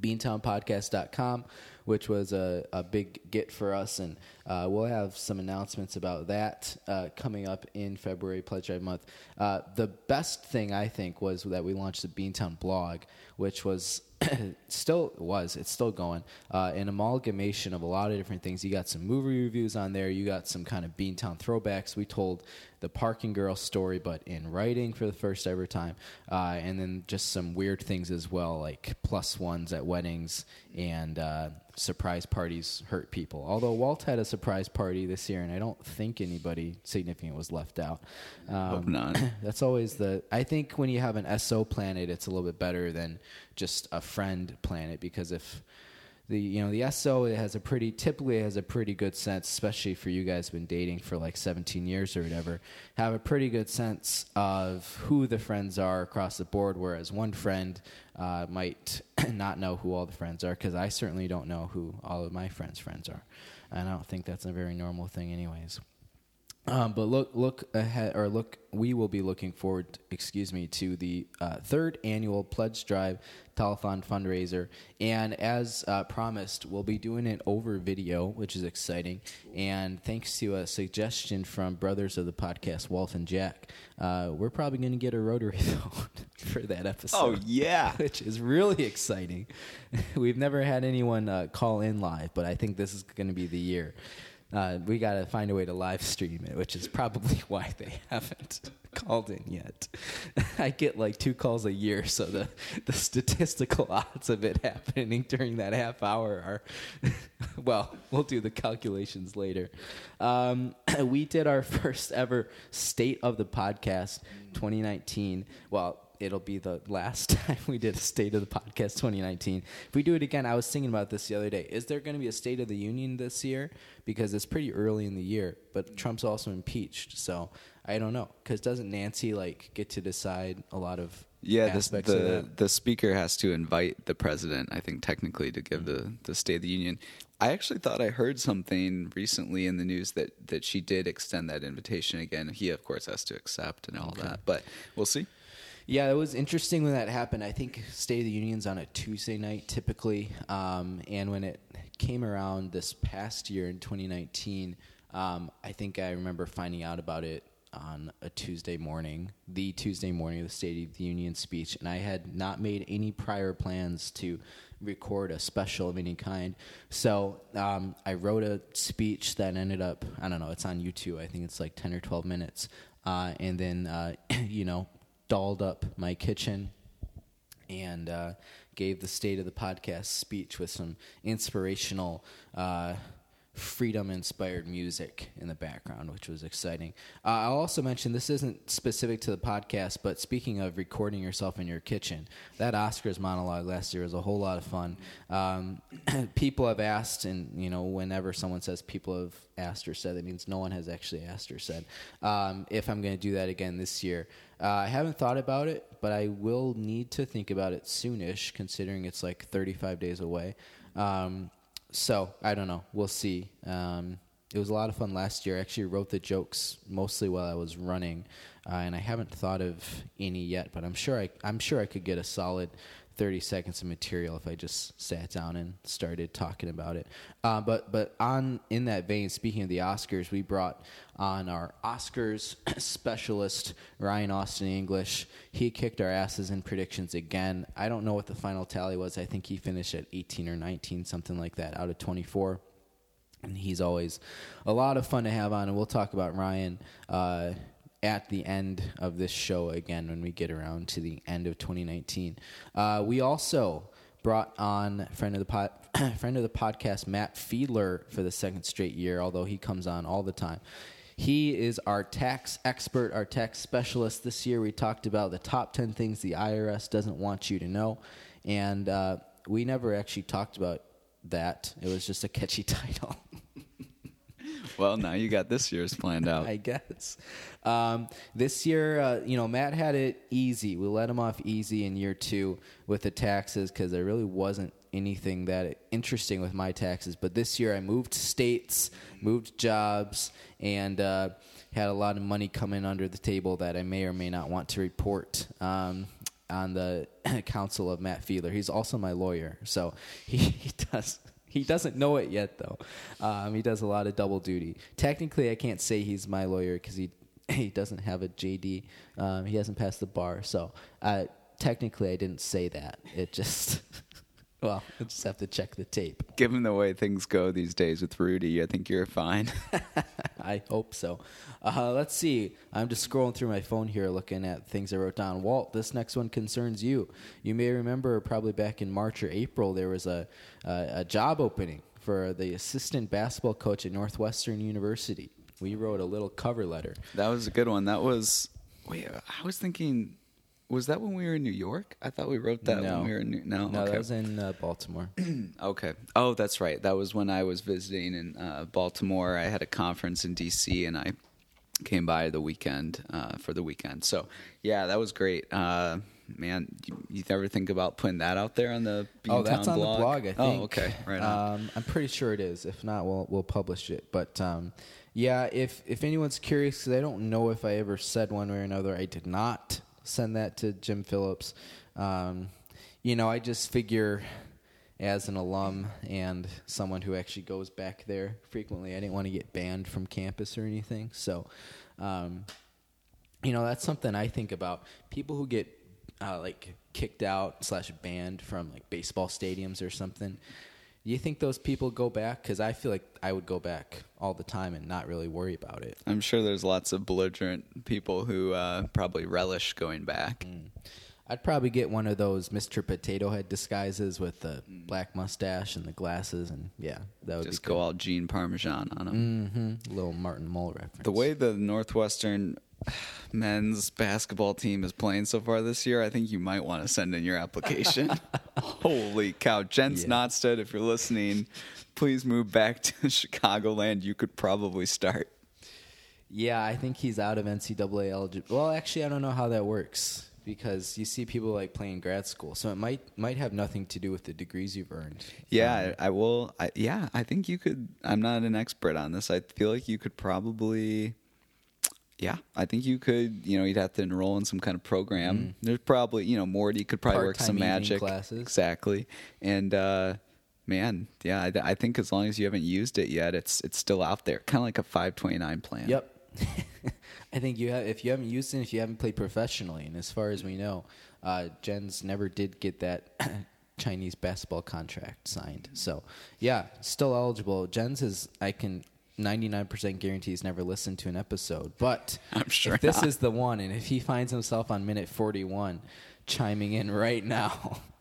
S2: beantownpodcast.com, which was a, a big get for us. And uh, we'll have some announcements about that uh, coming up in February, Pledge Drive Month. Uh, the best thing, I think, was that we launched the Beantown blog, which was still was it's still going uh, an amalgamation of a lot of different things you got some movie reviews on there you got some kind of beantown throwbacks we told the parking girl story but in writing for the first ever time. Uh, and then just some weird things as well like plus ones at weddings and uh, surprise parties hurt people. Although walt had a surprise party this year and i don't think anybody significant was left out. Um,
S1: Hope not.
S2: that's always the i think when you have an so planet it's a little bit better than just a friend planet because if the you know the so it has a pretty typically has a pretty good sense especially for you guys been dating for like 17 years or whatever have a pretty good sense of who the friends are across the board whereas one friend uh, might not know who all the friends are because i certainly don't know who all of my friends friends are. And i don't think that's a very normal thing anyways um, but look, look ahead, or look. We will be looking forward, excuse me, to the uh, third annual Pledge Drive Telethon fundraiser, and as uh, promised, we'll be doing it over video, which is exciting. And thanks to a suggestion from brothers of the podcast, Walt and Jack, uh, we're probably going to get a rotary phone for that episode
S1: Oh yeah.
S2: which is really exciting. We've never had anyone uh, call in live, but I think this is going to be the year. Uh, we got to find a way to live stream it, which is probably why they haven't called in yet. I get like two calls a year, so the the statistical odds of it happening during that half hour are well, we'll do the calculations later. Um, we did our first ever state of the podcast 2019. Well, it'll be the last time we did a State of the Podcast 2019. If we do it again, I was thinking about this the other day. Is there going to be a State of the Union this year? Because it's pretty early in the year, but Trump's also impeached, so I don't know. Because doesn't Nancy like get to decide a lot of
S1: Yeah, this,
S2: of
S1: the
S2: that?
S1: the speaker has to invite the president. I think technically to give the the State of the Union. I actually thought I heard something recently in the news that that she did extend that invitation again. He of course has to accept and all that, but we'll see.
S2: Yeah, it was interesting when that happened. I think State of the Union's on a Tuesday night typically, um, and when it came around this past year in 2019, um, I think I remember finding out about it on a Tuesday morning, the Tuesday morning of the State of the Union speech, and I had not made any prior plans to record a special of any kind. So um, I wrote a speech that ended up, I don't know, it's on YouTube. I think it's like 10 or 12 minutes. Uh, and then, uh, you know, dolled up my kitchen and uh, gave the state of the podcast speech with some inspirational, uh, freedom inspired music in the background, which was exciting. Uh, I'll also mention this isn't specific to the podcast, but speaking of recording yourself in your kitchen, that Oscars monologue last year was a whole lot of fun. Um, people have asked, and you know, whenever someone says people have asked or said, that means no one has actually asked or said, um, if I'm going to do that again this year. Uh, I haven't thought about it, but I will need to think about it soonish, considering it's like 35 days away. Um, so I don't know. We'll see. Um, it was a lot of fun last year. I actually wrote the jokes mostly while I was running, uh, and I haven't thought of any yet. But I'm sure I, I'm sure I could get a solid 30 seconds of material if I just sat down and started talking about it. Uh, but but on in that vein, speaking of the Oscars, we brought on our Oscars specialist Ryan Austin English. He kicked our asses in predictions again. I don't know what the final tally was. I think he finished at 18 or 19, something like that, out of 24 and he's always a lot of fun to have on. And we'll talk about Ryan uh, at the end of this show again when we get around to the end of 2019. Uh, we also brought on friend of the pod, friend of the podcast Matt Fiedler for the second straight year, although he comes on all the time. He is our tax expert, our tax specialist. This year, we talked about the top 10 things the IRS doesn't want you to know. And uh, we never actually talked about that. It was just a catchy title.
S1: Well, now you got this year's planned out.
S2: I guess. Um, this year, uh, you know, Matt had it easy. We let him off easy in year two with the taxes because there really wasn't anything that interesting with my taxes. But this year, I moved states, moved jobs, and uh, had a lot of money coming under the table that I may or may not want to report. Um, on the council of Matt Fiedler. He's also my lawyer, so he, he does he doesn't know it yet, though. Um, he does a lot of double duty. Technically, I can't say he's my lawyer because he he doesn't have a JD. Um, he hasn't passed the bar, so uh, technically, I didn't say that. It just well, I just have to check the tape.
S1: Given the way things go these days with Rudy, I think you're fine.
S2: I hope so. Uh, let's see. I'm just scrolling through my phone here, looking at things I wrote down. Walt, this next one concerns you. You may remember, probably back in March or April, there was a a, a job opening for the assistant basketball coach at Northwestern University. We wrote a little cover letter.
S1: that was a good one. That was. Wait, I was thinking. Was that when we were in New York? I thought we wrote that
S2: no,
S1: when we were in New. No,
S2: no,
S1: okay.
S2: that was in uh, Baltimore.
S1: Okay. Oh, that's right. That was when I was visiting in uh, Baltimore. I had a conference in D.C. and I came by the weekend uh, for the weekend. So yeah, that was great. Uh, man, you, you ever think about putting that out there on the Beantown
S2: oh, that's on
S1: blog?
S2: the blog. I think.
S1: Oh, okay. Right on.
S2: Um, I'm pretty sure it is. If not, we'll we'll publish it. But um, yeah, if if anyone's curious, because I don't know if I ever said one way or another, I did not send that to Jim Phillips. Um, you know, I just figure as an alum and someone who actually goes back there frequently, I didn't want to get banned from campus or anything. So, um, you know, that's something I think about. People who get uh, like kicked out slash banned from like baseball stadiums or something. You think those people go back? Because I feel like I would go back all the time and not really worry about it.
S1: I'm sure there's lots of belligerent people who uh, probably relish going back.
S2: Mm. I'd probably get one of those Mr. Potato Head disguises with the black mustache and the glasses, and yeah, that would
S1: Just
S2: be
S1: go all Gene Parmesan on them.
S2: hmm Little Martin Mull reference.
S1: The way the Northwestern men's basketball team is playing so far this year, I think you might want to send in your application. Holy cow. Jens
S2: Yeah.
S1: Notstead, if you're listening, please move back to Chicagoland. You could probably start.
S2: Yeah, I think he's out of NCAA eligible. Well, actually, I don't know how that works because you see people like playing grad school, so it might might have nothing to do with the degrees you've earned.
S1: Yeah, um, I, I will. I, yeah, I think you could. I'm not an expert on this. I feel like you could probably. Yeah, I think you could. You know, you'd have to enroll in some kind of program. There's probably, you know, Morty could probably work some
S2: Mm. Part-time
S1: magic
S2: classes.
S1: Exactly, and uh, man, yeah, I, I think as long as you haven't used it yet, it's it's still out there, kind of like a 529 plan.
S2: Yep. I think you have if you haven't used it, if you haven't played professionally, and as far as we know, uh, Jens never did get that Chinese basketball contract signed. So yeah, still eligible. Jens is I can. 99% guarantee he's never listened to an episode. But
S1: I'm sure
S2: if this
S1: not.
S2: is the one, and if he finds himself on minute 41 chiming in right now,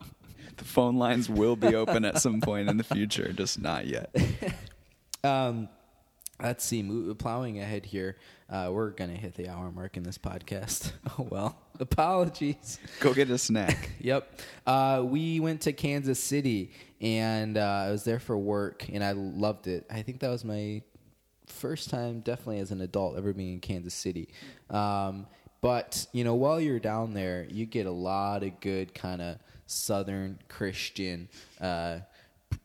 S1: The phone lines will be open at some point in the future, just not yet.
S2: Um, let's see. Plowing ahead here, uh, we're gonna hit the hour mark in this podcast. Oh well, apologies.
S1: Go get a snack.
S2: Yep. Uh, we went to Kansas City, and uh, I was there for work, and I loved it. I think that was my first time, definitely as an adult, ever being in Kansas City. Um, but you know, while you're down there, you get a lot of good kind of Southern Christian uh,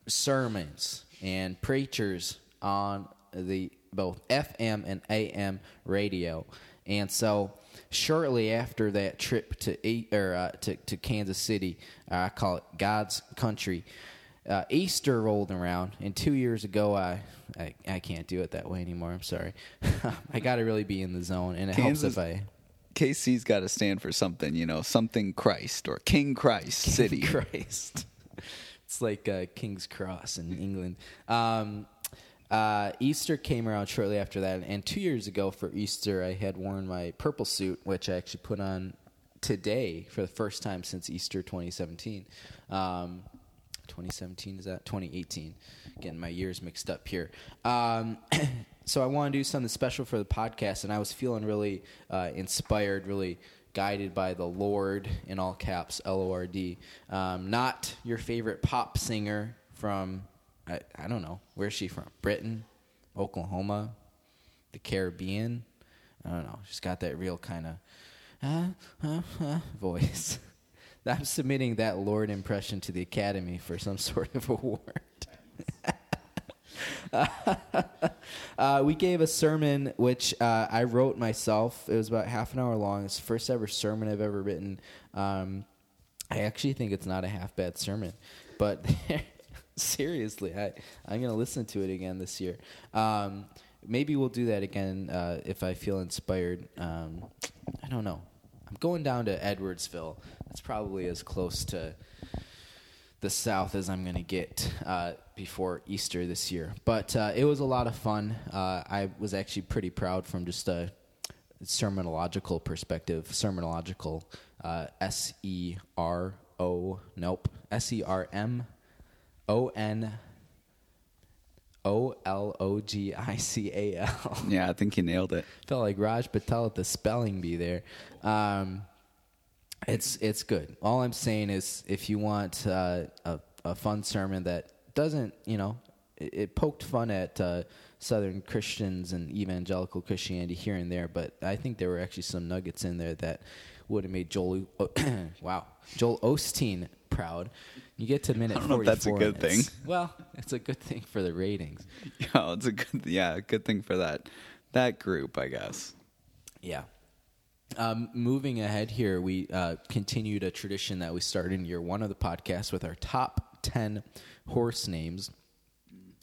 S2: sermons and preachers on the both FM and AM radio. And so, shortly after that trip to or uh, to, to Kansas City, uh, I call it God's country. Uh, Easter rolled around, and two years ago, I, I I can't do it that way anymore. I'm sorry. I got to really be in the zone, and it
S1: Kansas-
S2: helps if I
S1: KC's got to stand for something, you know, something Christ or King Christ City.
S2: Christ. It's like uh, King's Cross in England. Um, uh, Easter came around shortly after that, and two years ago for Easter, I had worn my purple suit, which I actually put on today for the first time since Easter 2017. Um, 2017 is that? 2018 getting my years mixed up here. Um, so i want to do something special for the podcast and i was feeling really uh, inspired really guided by the lord in all caps l-o-r-d um, not your favorite pop singer from I, I don't know where's she from? Britain? Oklahoma? The caribbean? I don't know she's got that real kind of uh, uh, uh, voice I'm submitting that Lord impression to the Academy for some sort of award. uh, we gave a sermon which uh, I wrote myself. It was about half an hour long. It's the first ever sermon I've ever written. Um, I actually think it's not a half bad sermon, but seriously, I, I'm going to listen to it again this year. Um, maybe we'll do that again uh, if I feel inspired. Um, I don't know. I'm going down to Edwardsville. That's probably as close to the South as I'm going to get uh, before Easter this year. But uh, it was a lot of fun. Uh, I was actually pretty proud from just a sermonological perspective. Sermonological, uh, S E R O, nope, S E R M O N O L O G I C A L.
S1: Yeah, I think you nailed it.
S2: Felt like Raj Patel at the spelling bee there. Um, it's it's good. All I'm saying is, if you want uh, a a fun sermon that doesn't, you know, it, it poked fun at uh, Southern Christians and evangelical Christianity here and there, but I think there were actually some nuggets in there that would have made Joel, wow, Joel Osteen proud. You get to minute
S1: I don't know if that's a good thing.
S2: Well, it's a good thing for the ratings.
S1: Yeah, it's a good yeah, good thing for that that group, I guess.
S2: Yeah. Um, moving ahead here, we uh, continued a tradition that we started in year one of the podcast with our top 10 horse names.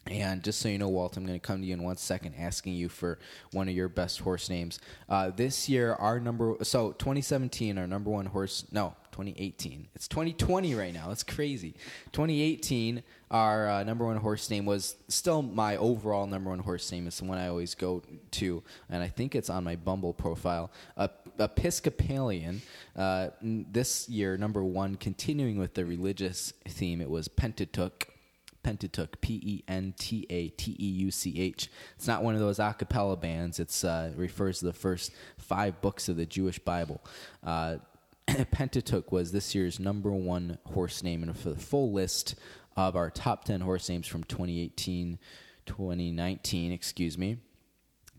S2: And just so you know, Walt, I'm going to come to you in one second asking you for one of your best horse names. Uh, this year, our number, so 2017, our number one horse, no, 2018. It's 2020 right now. That's crazy. 2018, our uh, number one horse name was still my overall number one horse name. It's the one I always go to, and I think it's on my Bumble profile. Uh, Episcopalian. Uh, this year, number one, continuing with the religious theme, it was Pentateuch. Pentateuch, P E N T A T E U C H. It's not one of those a cappella bands. It uh, refers to the first five books of the Jewish Bible. Uh, Pentateuch was this year's number one horse name, and for the full list of our top 10 horse names from 2018, 2019, excuse me.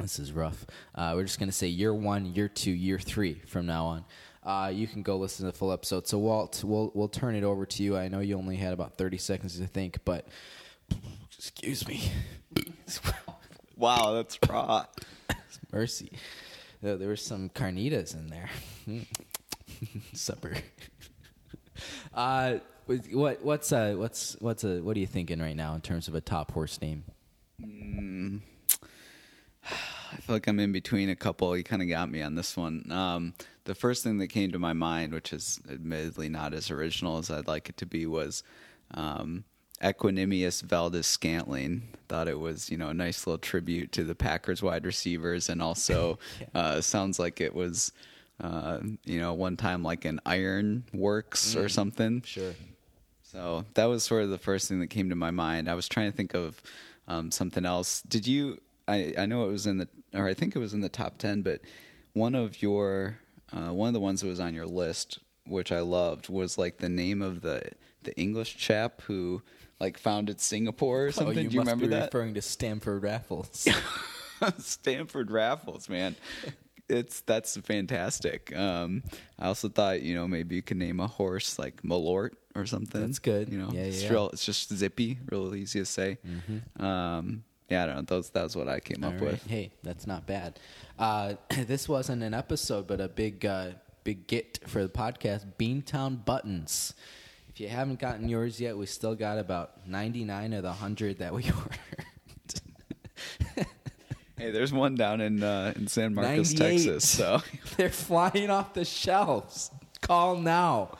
S2: This is rough. Uh, we're just going to say year one, year two, year three from now on. Uh, you can go listen to the full episode. So, Walt, we'll, we'll turn it over to you. I know you only had about 30 seconds to think, but excuse me.
S1: wow, that's raw.
S2: Mercy. There, there were some carnitas in there. Supper. uh, what what's uh what's what's a what are you thinking right now in terms of a top horse name?
S1: Mm, I feel like I'm in between a couple. You kind of got me on this one. Um, the first thing that came to my mind, which is admittedly not as original as I'd like it to be, was um, Equanimeous Valdes Scantling. Thought it was you know a nice little tribute to the Packers wide receivers, and also yeah. uh, sounds like it was uh, you know one time like an Iron Works mm, or something.
S2: Sure.
S1: So that was sort of the first thing that came to my mind. I was trying to think of um, something else. Did you? I I know it was in the or I think it was in the top ten, but one of your uh, one of the ones that was on your list, which I loved, was like the name of the the English chap who like founded Singapore or oh, something.
S2: Oh, you
S1: Do you
S2: must
S1: remember
S2: be
S1: that?
S2: Referring to Stamford Raffles.
S1: Stamford Raffles, man. It's that's fantastic. Um, I also thought you know maybe you could name a horse like Malort or something.
S2: That's good.
S1: You know,
S2: yeah,
S1: it's
S2: yeah.
S1: real. It's just zippy, real easy to say.
S2: Mm-hmm.
S1: Um, yeah, I don't know. Those that's what I came
S2: All
S1: up
S2: right.
S1: with.
S2: Hey, that's not bad. Uh, this wasn't an episode, but a big uh, big get for the podcast. Beantown buttons. If you haven't gotten yours yet, we still got about ninety nine of the hundred that we ordered.
S1: Hey, there's one down in uh, in San Marcos, Texas. So
S2: they're flying off the shelves. Call now.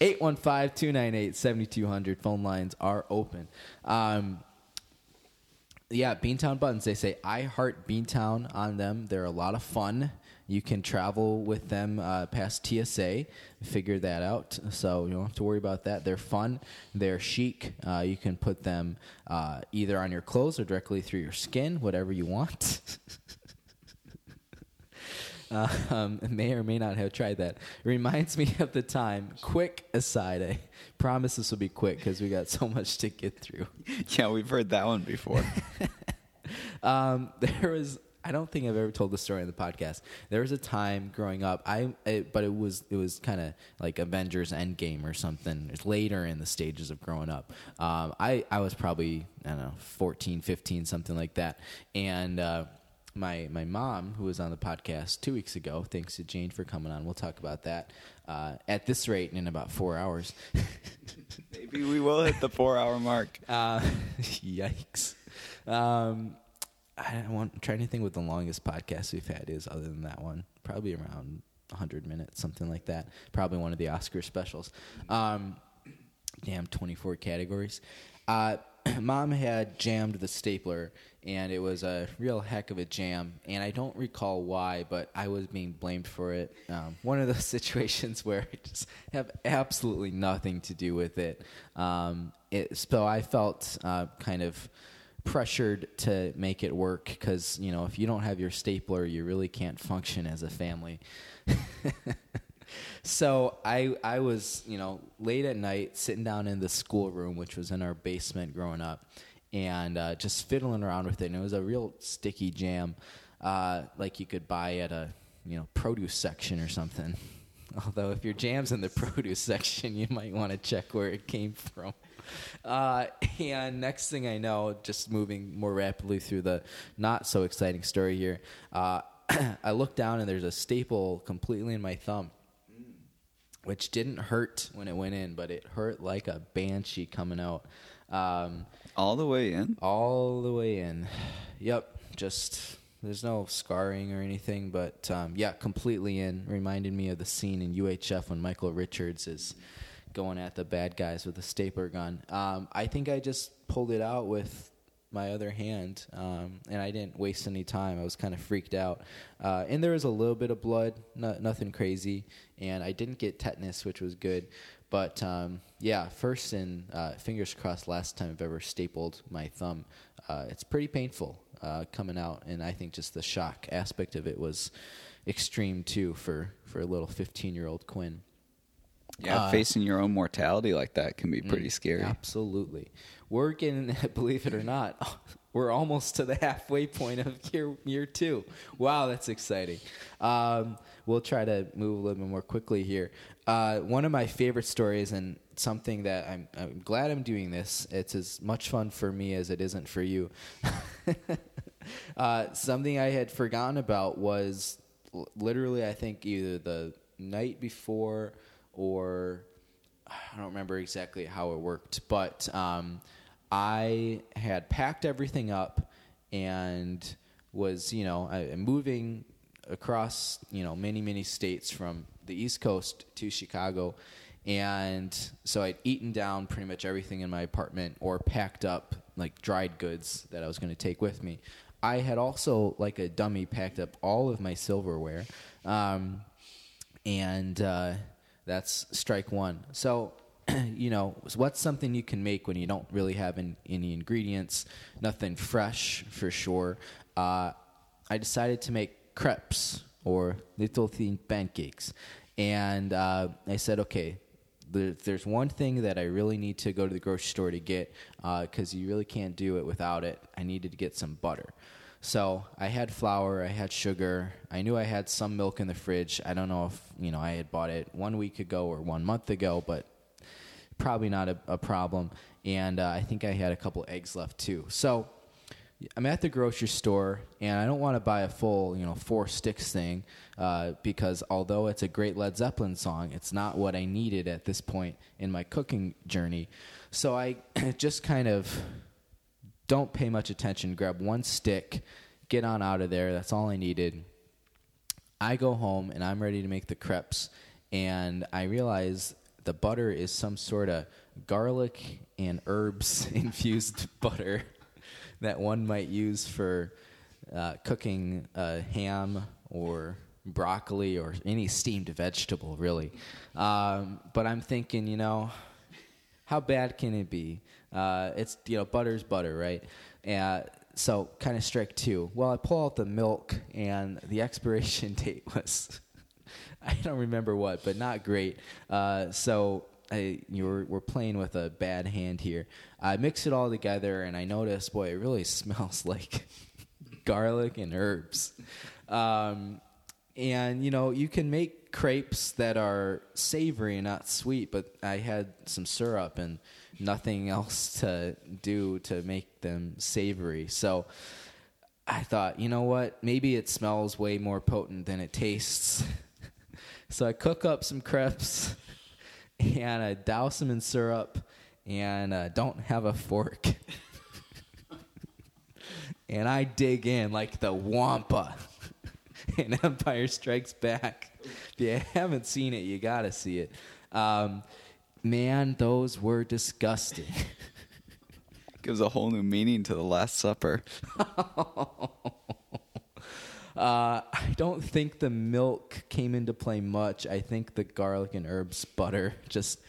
S2: 815-298-7200. Phone lines are open. Um, yeah, Beantown buttons. They say I heart Beantown on them. They're a lot of fun. You can travel with them uh, past TSA. Figure that out. So you don't have to worry about that. They're fun. They're chic. Uh, you can put them uh, either on your clothes or directly through your skin, whatever you want. um, may or may not have tried that. It reminds me of the time. Quick aside, I promise this will be quick because we got so much to get through.
S1: Yeah, we've heard that one before.
S2: um, there was I don't think I've ever told the story on the podcast. There was a time growing up, I it, but it was it was kind of like Avengers Endgame or something. It's later in the stages of growing up. Um, I I was probably I don't know 14, 15, something like that, and. Uh, my my mom, who was on the podcast two weeks ago, thanks to Jane for coming on. We'll talk about that uh, at this rate in about four hours.
S1: Maybe we will hit the four hour mark.
S2: Uh, yikes! Um, I want, I'm trying to think what the longest podcast we've had is, other than that one. Probably around 100 minutes, something like that. Probably one of the Oscar specials. Um, damn, 24 categories. Uh, Mom had jammed the stapler, and it was a real heck of a jam. And I don't recall why, but I was being blamed for it. Um, one of those situations where I just have absolutely nothing to do with it. Um, it so I felt uh, kind of pressured to make it work because you know if you don't have your stapler you really can't function as a family. So i i was you know late at night sitting down in the schoolroom which was in our basement growing up and uh, just fiddling around with it and it was a real sticky jam. Uh, like you could buy at a you know produce section or something. Although if your jam's in the produce section you might want to check where it came from uh, and next thing I know, just moving more rapidly through the not so exciting story here, uh, I look down and there's a staple completely in my thumb, which didn't hurt when it went in, but it hurt like a banshee coming out. Um,
S1: all the way in?
S2: All the way in. Yep. Just There's no scarring or anything, but um, yeah, completely in. Reminded me of the scene in UHF when Michael Richards is going at the bad guys with a stapler gun. Um, I think I just pulled it out with my other hand, um, and I didn't waste any time. I was kind of freaked out, uh, and there was a little bit of blood, no, nothing crazy, and I didn't get tetanus, which was good. But um, yeah, first and uh, fingers crossed, last time I've ever stapled my thumb. Uh, it's pretty painful uh, coming out, and I think just the shock aspect of it was extreme too for for a little 15 year old Quinn.
S1: Yeah,
S2: Uh,
S1: facing your own mortality like that can be pretty scary.
S2: Absolutely. We're getting, believe it or not, we're almost to the halfway point of year year two. Wow, that's exciting. Um, we'll try to move a little bit more quickly here. Uh, one of my favorite stories, and something that I'm, I'm glad I'm doing this. It's as much fun for me as it isn't for you. uh, something I had forgotten about was l- literally, I think either the night before or I don't remember exactly how it worked, but um, I had packed everything up and was, you know, moving across, you know, many, many states from the East Coast to Chicago. And so I'd eaten down pretty much everything in my apartment or packed up like dried goods that I was going to take with me. I had also, like a dummy, packed up all of my silverware. Um, and uh, that's strike one. So, you know, what's something you can make when you don't really have an, any ingredients, nothing fresh for sure. Uh, I decided to make crepes or little thin pancakes, and uh, I said, okay. There's one thing that I really need to go to the grocery store to get because you really can't do it without it. I needed to get some butter. So I had flour, I had sugar. I knew I had some milk in the fridge. I don't know if you know I had bought it one week ago or one month ago, but probably not a, a problem. And uh, I think I had a couple eggs left too. So I'm at the grocery store, and I don't want to buy a full, you know, four sticks thing uh, because although it's a great Led Zeppelin song, it's not what I needed at this point in my cooking journey. So I just kind of don't pay much attention. Grab one stick, get on out of there. That's all I needed. I go home and I'm ready to make the crepes, and I realize the butter is some sort of garlic and herbs infused butter that one might use for uh, cooking uh, ham or broccoli or any steamed vegetable, really. Um, but I'm thinking, you know, how bad can it be? Uh, it's you know butter's butter, right? And so kind of strike two. Well, I pull out the milk, and the expiration date was I don't remember what, but not great. Uh, so I, you were, we're playing with a bad hand here. I mix it all together, and I notice, boy, it really smells like garlic and herbs. Um, and you know, you can make crepes that are savory and not sweet, but I had some syrup and nothing else to do to make them savory. So I thought, you know what? Maybe it smells way more potent than it tastes. so I cook up some crepes and I douse them in syrup and uh, don't have a fork. and I dig in like the Wampa in Empire Strikes Back. If you haven't seen it, you got to see it. Um, man, those were disgusting.
S1: Gives a whole new meaning to the Last Supper.
S2: Uh, I don't think the milk came into play much. I think the garlic and herbs butter just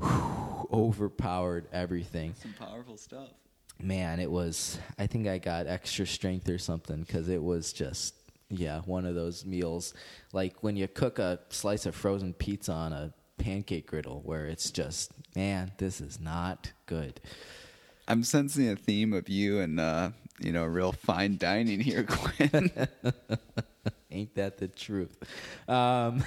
S2: whew, overpowered everything.
S1: Some powerful stuff.
S2: Man, it was. I think I got extra strength or something because it was just, yeah, one of those meals. Like when you cook a slice of frozen pizza on a pancake griddle, where it's just, man, this is not good.
S1: I'm sensing a theme of you and uh, you know, real fine dining here, Quinn.
S2: Ain't that the truth? Um,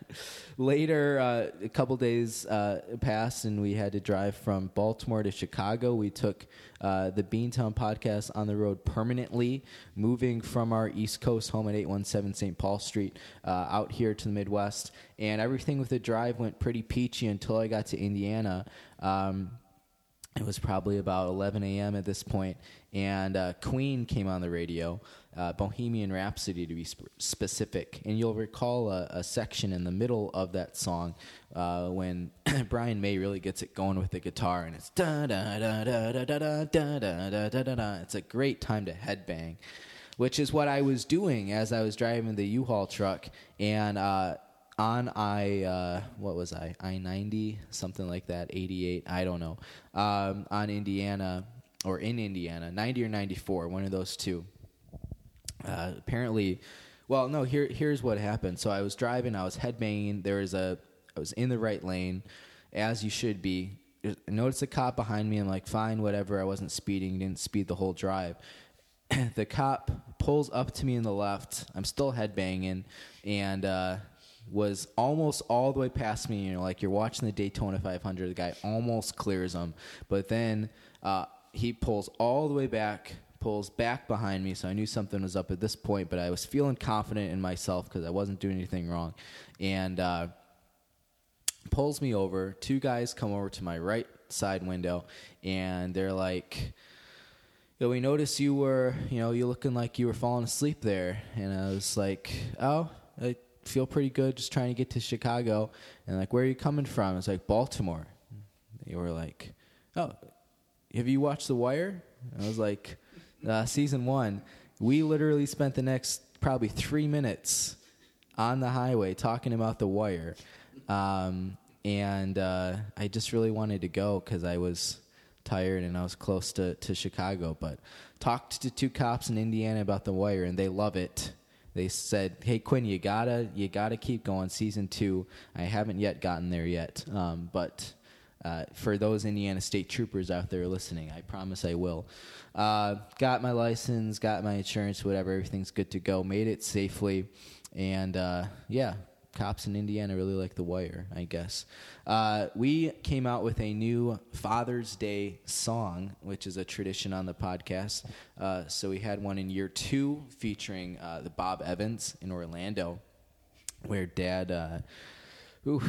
S2: later, uh, a couple days uh, passed, and we had to drive from Baltimore to Chicago. We took uh, the Beantown podcast on the road permanently, moving from our East Coast home at 817 St. Paul Street uh, out here to the Midwest. And everything with the drive went pretty peachy until I got to Indiana. Um, it was probably about 11 a.m. at this point, and uh, Queen came on the radio, uh, Bohemian Rhapsody to be sp- specific. And you'll recall a, a, section in the middle of that song uh, when Brian May really gets it going with the guitar, and it's da da da da da da da da da da da da. It's a great time to headbang, which is what I was doing as I was driving the U-Haul truck, and on I uh, what was I I ninety something like that eighty eight I don't know um, on Indiana or in Indiana ninety or ninety four one of those two. Uh, apparently, well no here here's what happened. So I was driving I was headbanging. There was a I was in the right lane as you should be. I noticed a cop behind me. I'm like fine whatever. I wasn't speeding. Didn't speed the whole drive. the cop pulls up to me in the left. I'm still headbanging and. Uh, was almost all the way past me. You know, like you're watching the Daytona 500, the guy almost clears him, but then uh, he pulls all the way back, pulls back behind me. So I knew something was up at this point, but I was feeling confident in myself because I wasn't doing anything wrong, and uh, pulls me over. Two guys come over to my right side window, and they're like. Yeah, we noticed you were, you know, you looking like you were falling asleep there, and I was like, "Oh, I feel pretty good just trying to get to Chicago. And like, where are you coming from? It's like Baltimore. They were like, oh, have you watched The Wire? I was like, uh, season one. We literally spent the next probably three minutes on the highway talking about The Wire. Um, and uh, I just really wanted to go because I was tired and I was close to, to Chicago. But talked to two cops in Indiana about The Wire, and they love it they said, "Hey Quinn, you gotta you gotta keep going." Season two, I haven't yet gotten there yet, um, but uh, for those Indiana State troopers out there listening, I promise I will. Uh, got my license, got my insurance, whatever. Everything's good to go. Made it safely, and uh, yeah, cops in Indiana really like The Wire, I guess. Uh, we came out with a new Father's Day song, which is a tradition on the podcast. Uh, so we had one in year two featuring uh, the Bob Evans in Orlando, where dad, uh, ooh,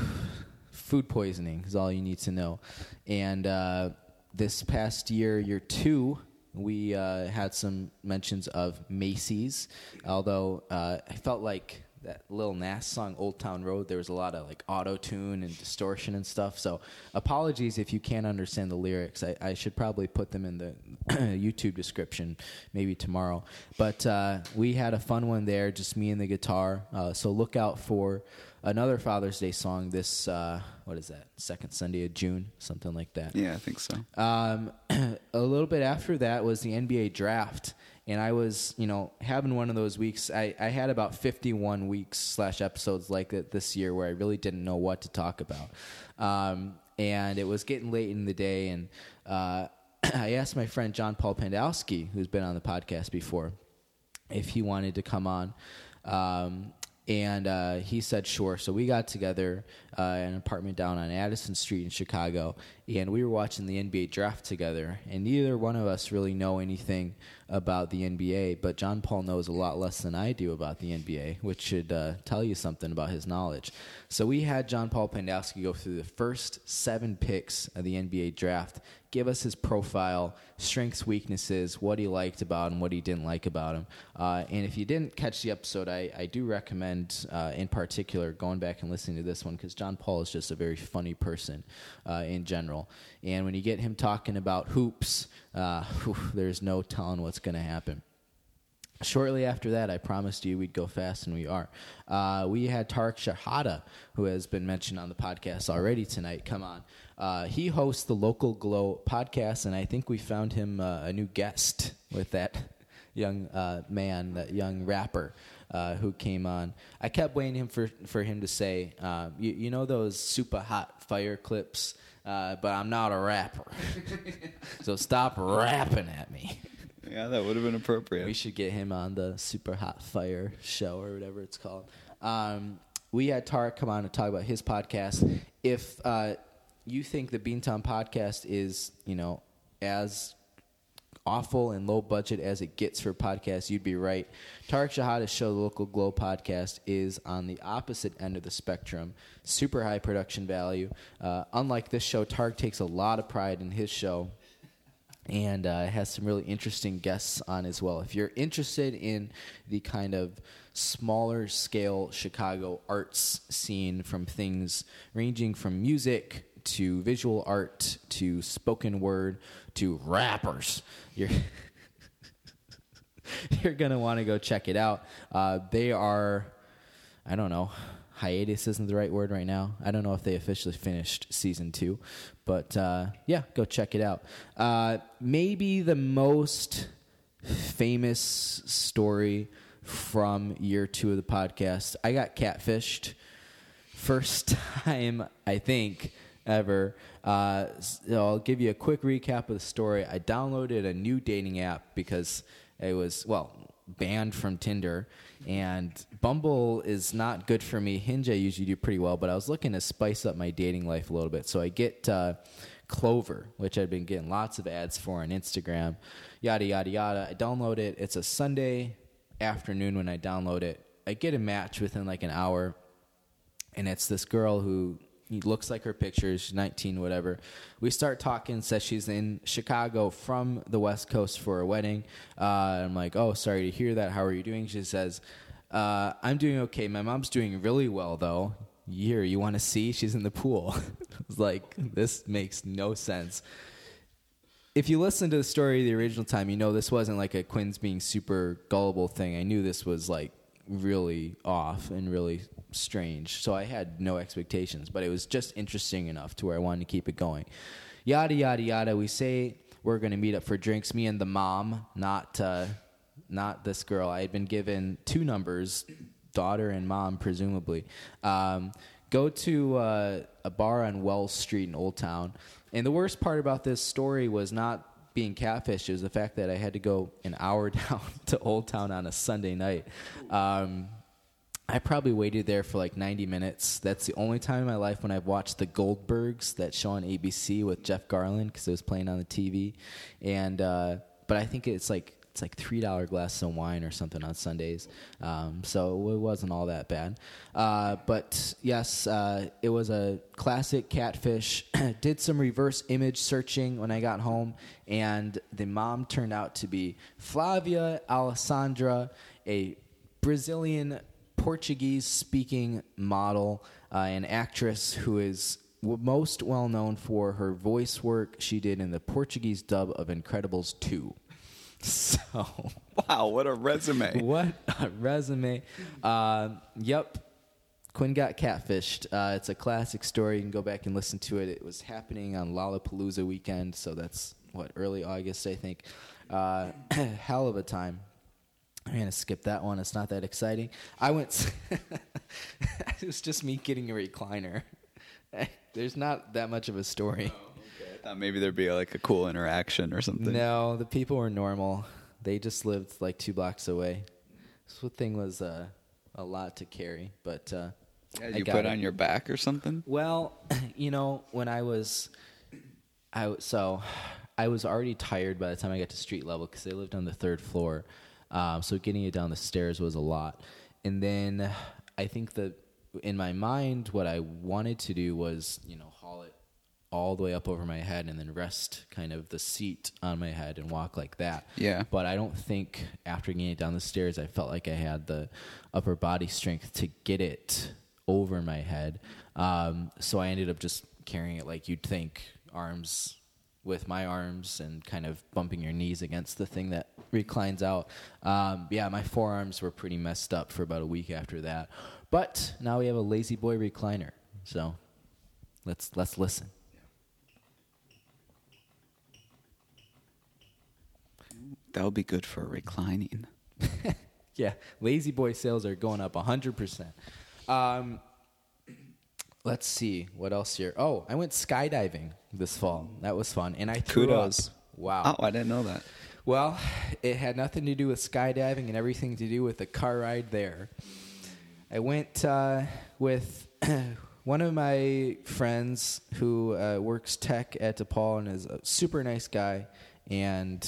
S2: food poisoning is all you need to know. And uh, this past year, year two, we uh, had some mentions of Macy's, although I felt like that Lil Nas song "Old Town Road," there was a lot of like auto tune and distortion and stuff. So apologies if you can't understand the lyrics. I, I should probably put them in the YouTube description maybe tomorrow. But uh, we had a fun one there, just me and the guitar. Uh, so look out for another Father's Day song this uh, what is that second Sunday of June, something like that.
S1: Yeah, I think so.
S2: Um, a little bit after that was the NBA draft and I was, you know, having one of those weeks. I, I had about 51 weeks slash episodes like that this year where I really didn't know what to talk about. Um, and it was getting late in the day, and uh, I asked my friend John Paul Pandowski, who's been on the podcast before, if he wanted to come on. Um, and uh, he said sure. So we got together uh, an apartment down on Addison Street in Chicago, and we were watching the NBA draft together. And neither one of us really know anything about the NBA, but John Paul knows a lot less than I do about the NBA, which should uh, tell you something about his knowledge. So we had John Paul Pandowski go through the first seven picks of the NBA draft, give us his profile, strengths, weaknesses, what he liked about him, what he didn't like about him. Uh, and if you didn't catch the episode, I, I do recommend, uh, in particular, going back and listening to this one because John Paul is just a very funny person uh, in general. And when you get him talking about hoops, uh, whew, there's no telling what's going to happen. Shortly after that, I promised you we'd go fast, and we are. Uh, we had Tarek Shahada, who has been mentioned on the podcast already tonight, come on. Uh, he hosts the Local Glow podcast, and I think we found him uh, a new guest with that young uh, man, that young rapper uh, who came on. I kept waiting for, for him to say, uh, you, you know those super hot fire clips, but I'm not a rapper. so stop rapping at me.
S1: Yeah, that would have been appropriate.
S2: We should get him on the Super Hot Fire show or whatever it's called. Um, we had Tarek come on to talk about his podcast. If uh, you think the Beantown podcast is, you know, as awful and low budget as it gets for podcasts, you'd be right. Tarek Shahada's show, the Local Glow podcast, is on the opposite end of the spectrum. Super high production value. Uh, unlike this show, Tarek takes a lot of pride in his show and uh, has some really interesting guests on as well. If you're interested in the kind of smaller scale Chicago arts scene, from things ranging from music to visual art to spoken word to rappers, you're you're gonna want to go check it out. Uh, they are, I don't know, hiatus isn't the right word right now. I don't know if they officially finished season two, but uh, yeah, go check it out. Uh, maybe the most famous story from year two of the podcast. I got catfished. First time, I think, ever. Uh, so I'll give you a quick recap of the story. I downloaded a new dating app because it was, well, banned from Tinder. And Bumble is not good for me. Hinge I usually do pretty well, but I was looking to spice up my dating life a little bit. So I get uh, Clover, which I've been getting lots of ads for on Instagram, yada, yada, yada. I download it. It's a Sunday afternoon when I download it. I get a match within like an hour, and it's this girl who looks like her pictures, she's 19, whatever. We start talking, says she's in Chicago from the West Coast for a wedding. Uh, I'm like, oh, sorry to hear that. How are you doing? She says, uh, I'm doing okay. My mom's doing really well, though. Here, you want to see? She's in the pool. I was like, this makes no sense. If you listen to the story the original time, you know this wasn't like a Quinn's being super gullible thing. I knew this was like really off and really strange. So I had no expectations, but it was just interesting enough to where I wanted to keep it going. Yada yada yada. We say we're going to meet up for drinks. Me and the mom, not uh, not this girl. I had been given two numbers, daughter and mom, presumably. Um, go to uh, a bar on Wells Street in Old Town. And the worst part about this story was not being catfished; it was the fact that I had to go an hour down to Old Town on a Sunday night. Um, I probably waited there for like 90 minutes. That's the only time in my life when I've watched the Goldbergs that show on ABC with Jeff Garlin because it was playing on the TV. And uh, but I think it's like it's like three dollar glasses of wine or something on Sundays. Um, so it wasn't all that bad. Uh, but yes, uh, it was a classic catfish. Did some reverse image searching when I got home, and the mom turned out to be Flavia Alessandra, a Brazilian Portuguese speaking model uh, and actress who is most well known for her voice work she did in the Portuguese dub of Incredibles 2. So,
S1: Wow, what a resume.
S2: what a resume. Uh, yep. Quinn got catfished. Uh, it's a classic story. You can go back and listen to it. It was happening on Lollapalooza weekend, so that's what early August, I think. Uh, hell of a time. I'm gonna skip that one. It's not that exciting. I went. it was just me getting a recliner. There's not that much of a story.
S1: I thought maybe there'd be like a cool interaction or something.
S2: No, the people were normal. They just lived like two blocks away. This whole thing was uh, a lot to carry, but uh,
S1: Yeah, you put
S2: it.
S1: on your back or something?
S2: Well, you know, when I was, I so I was already tired by the time I got to street level because they lived on the third floor, um, so getting it down the stairs was a lot. And then I think that in my mind, what I wanted to do was, you know, all the way up over my head and then rest kind of the seat on my head and walk like that.
S1: Yeah.
S2: But I don't think after getting it down the stairs, I felt like I had the upper body strength to get it over my head. Um, so I ended up just carrying it like you'd think, arms with my arms and kind of bumping your knees against the thing that reclines out. Um, yeah, my forearms were pretty messed up for about a week after that. But now we have a lazy boy recliner. So let's let's listen.
S1: That would be good for reclining.
S2: Yeah, lazy boy sales are going up 100%. Um, let's see what else here. Oh, I went skydiving this fall. That was fun, and I threw
S1: Kudos.
S2: up. Wow.
S1: Oh, I didn't know that.
S2: Well, it had nothing to do with skydiving and everything to do with the car ride there. I went uh, with one of my friends who uh, works tech at DePaul and is a super nice guy. And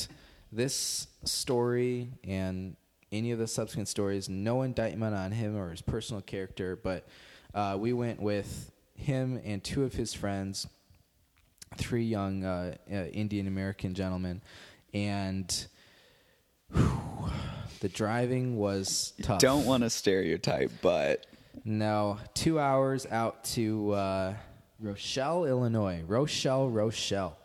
S2: this story and any of the subsequent stories, no indictment on him or his personal character, but uh, we went with him and two of his friends, three young uh, uh, Indian American gentlemen, and whew, the driving was tough.
S1: Don't want to stereotype, but
S2: No, two hours out to uh, Rochelle, Illinois. Rochelle, Rochelle,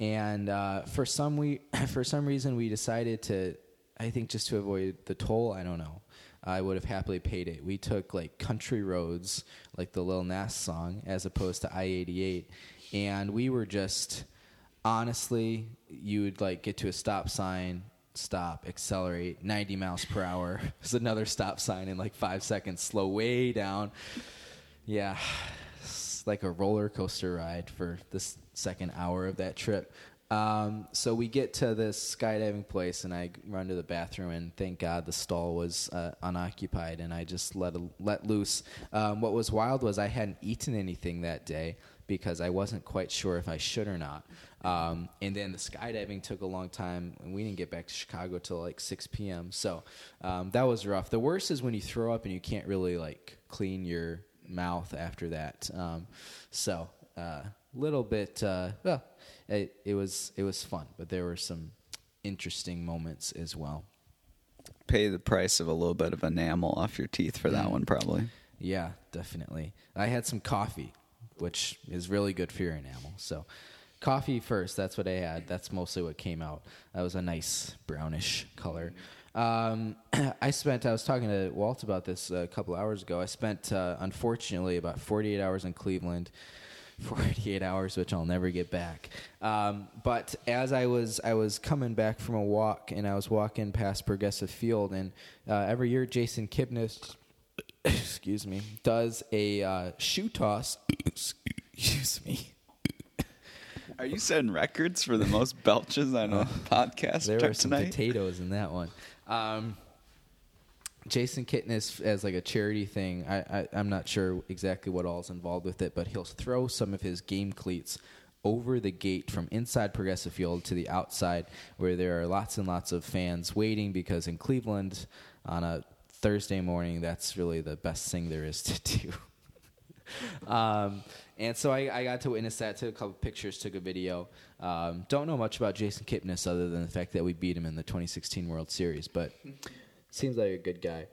S2: and uh, for some we for some reason we decided to. I think just to avoid the toll. I don't know. I would have happily paid it. We took like country roads, like the Lil Nas song, as opposed to I eighty eight, and we were just honestly, you would like get to a stop sign, stop, accelerate, 90 miles per hour. There's another stop sign in like five seconds, slow way down. Yeah, it's like a roller coaster ride for this second hour of that trip. Um, so we get to this skydiving place, and I run to the bathroom, and thank God the stall was uh, unoccupied, and I just let let loose. Um, what was wild was I hadn't eaten anything that day because I wasn't quite sure if I should or not. Um, and then the skydiving took a long time, and we didn't get back to Chicago till like 6 p.m. So um, that was rough. The worst is when you throw up and you can't really like clean your mouth after that. Um, so a uh, little bit, uh, well, it, it was it was fun, but there were some interesting moments as well.
S1: pay the price of a little bit of enamel off your teeth for that
S2: Mm.
S1: one, probably.
S2: Yeah, definitely. I had some coffee, which is really good for your enamel. So, coffee first. That's what I had. That's mostly what came out. That was a nice brownish color. Um, I spent. I was talking to Walt about this a couple hours ago. I spent, uh, unfortunately, about 48 hours in Cleveland. 48 hours, which I'll never get back. Um, but as I was, I was coming back from a walk, and I was walking past Progressive Field, and uh, every year Jason Kipnis excuse me, does a uh, shoe toss. excuse me.
S1: Are you setting records for the most belches on a podcast
S2: There were some
S1: tonight?
S2: potatoes in that one. Um, Jason Kipnis, as like a charity thing, I, I, I'm not sure exactly what all's involved with it, but he'll throw some of his game cleats over the gate from inside Progressive Field to the outside, where there are lots and lots of fans waiting because in Cleveland on a Thursday morning, that's really the best thing there is to do. Um, and so I, I got to witness that. Took a couple pictures, took a video. Um, don't know much about Jason Kipnis other than the fact that we beat him in the 2016 World Series, but seems like a good guy.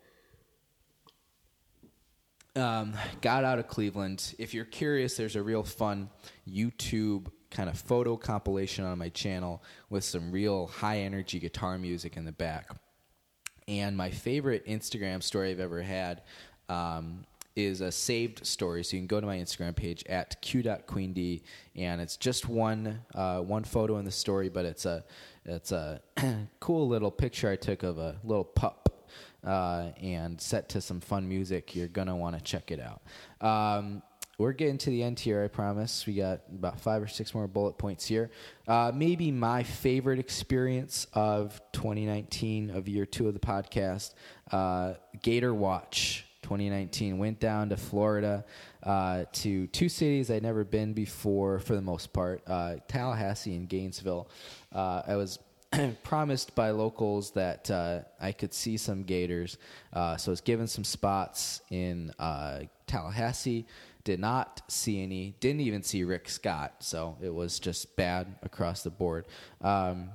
S2: Um, got out of Cleveland. If you're curious, there's a real fun YouTube kind of photo compilation on my channel with some real high energy guitar music in the back. And my favorite Instagram story I've ever had um, is a saved story. So you can go to my Instagram page at q.queend, and it's just one uh, one photo in the story, but it's a it's a cool little picture I took of a little pup uh, and set to some fun music. You're gonna want to check it out. Um, we're getting to the end here, I promise. We got about five or six more bullet points here. Uh, maybe my favorite experience of 2019, of year two of the podcast, uh, Gator Watch 2019. Went down to Florida uh, to two cities I'd never been before, for the most part uh, Tallahassee and Gainesville. Uh, I was promised by locals that uh, I could see some gators. Uh, so I was given some spots in uh, Tallahassee. Did not see any. Didn't even see Rick Scott. So it was just bad across the board. Um,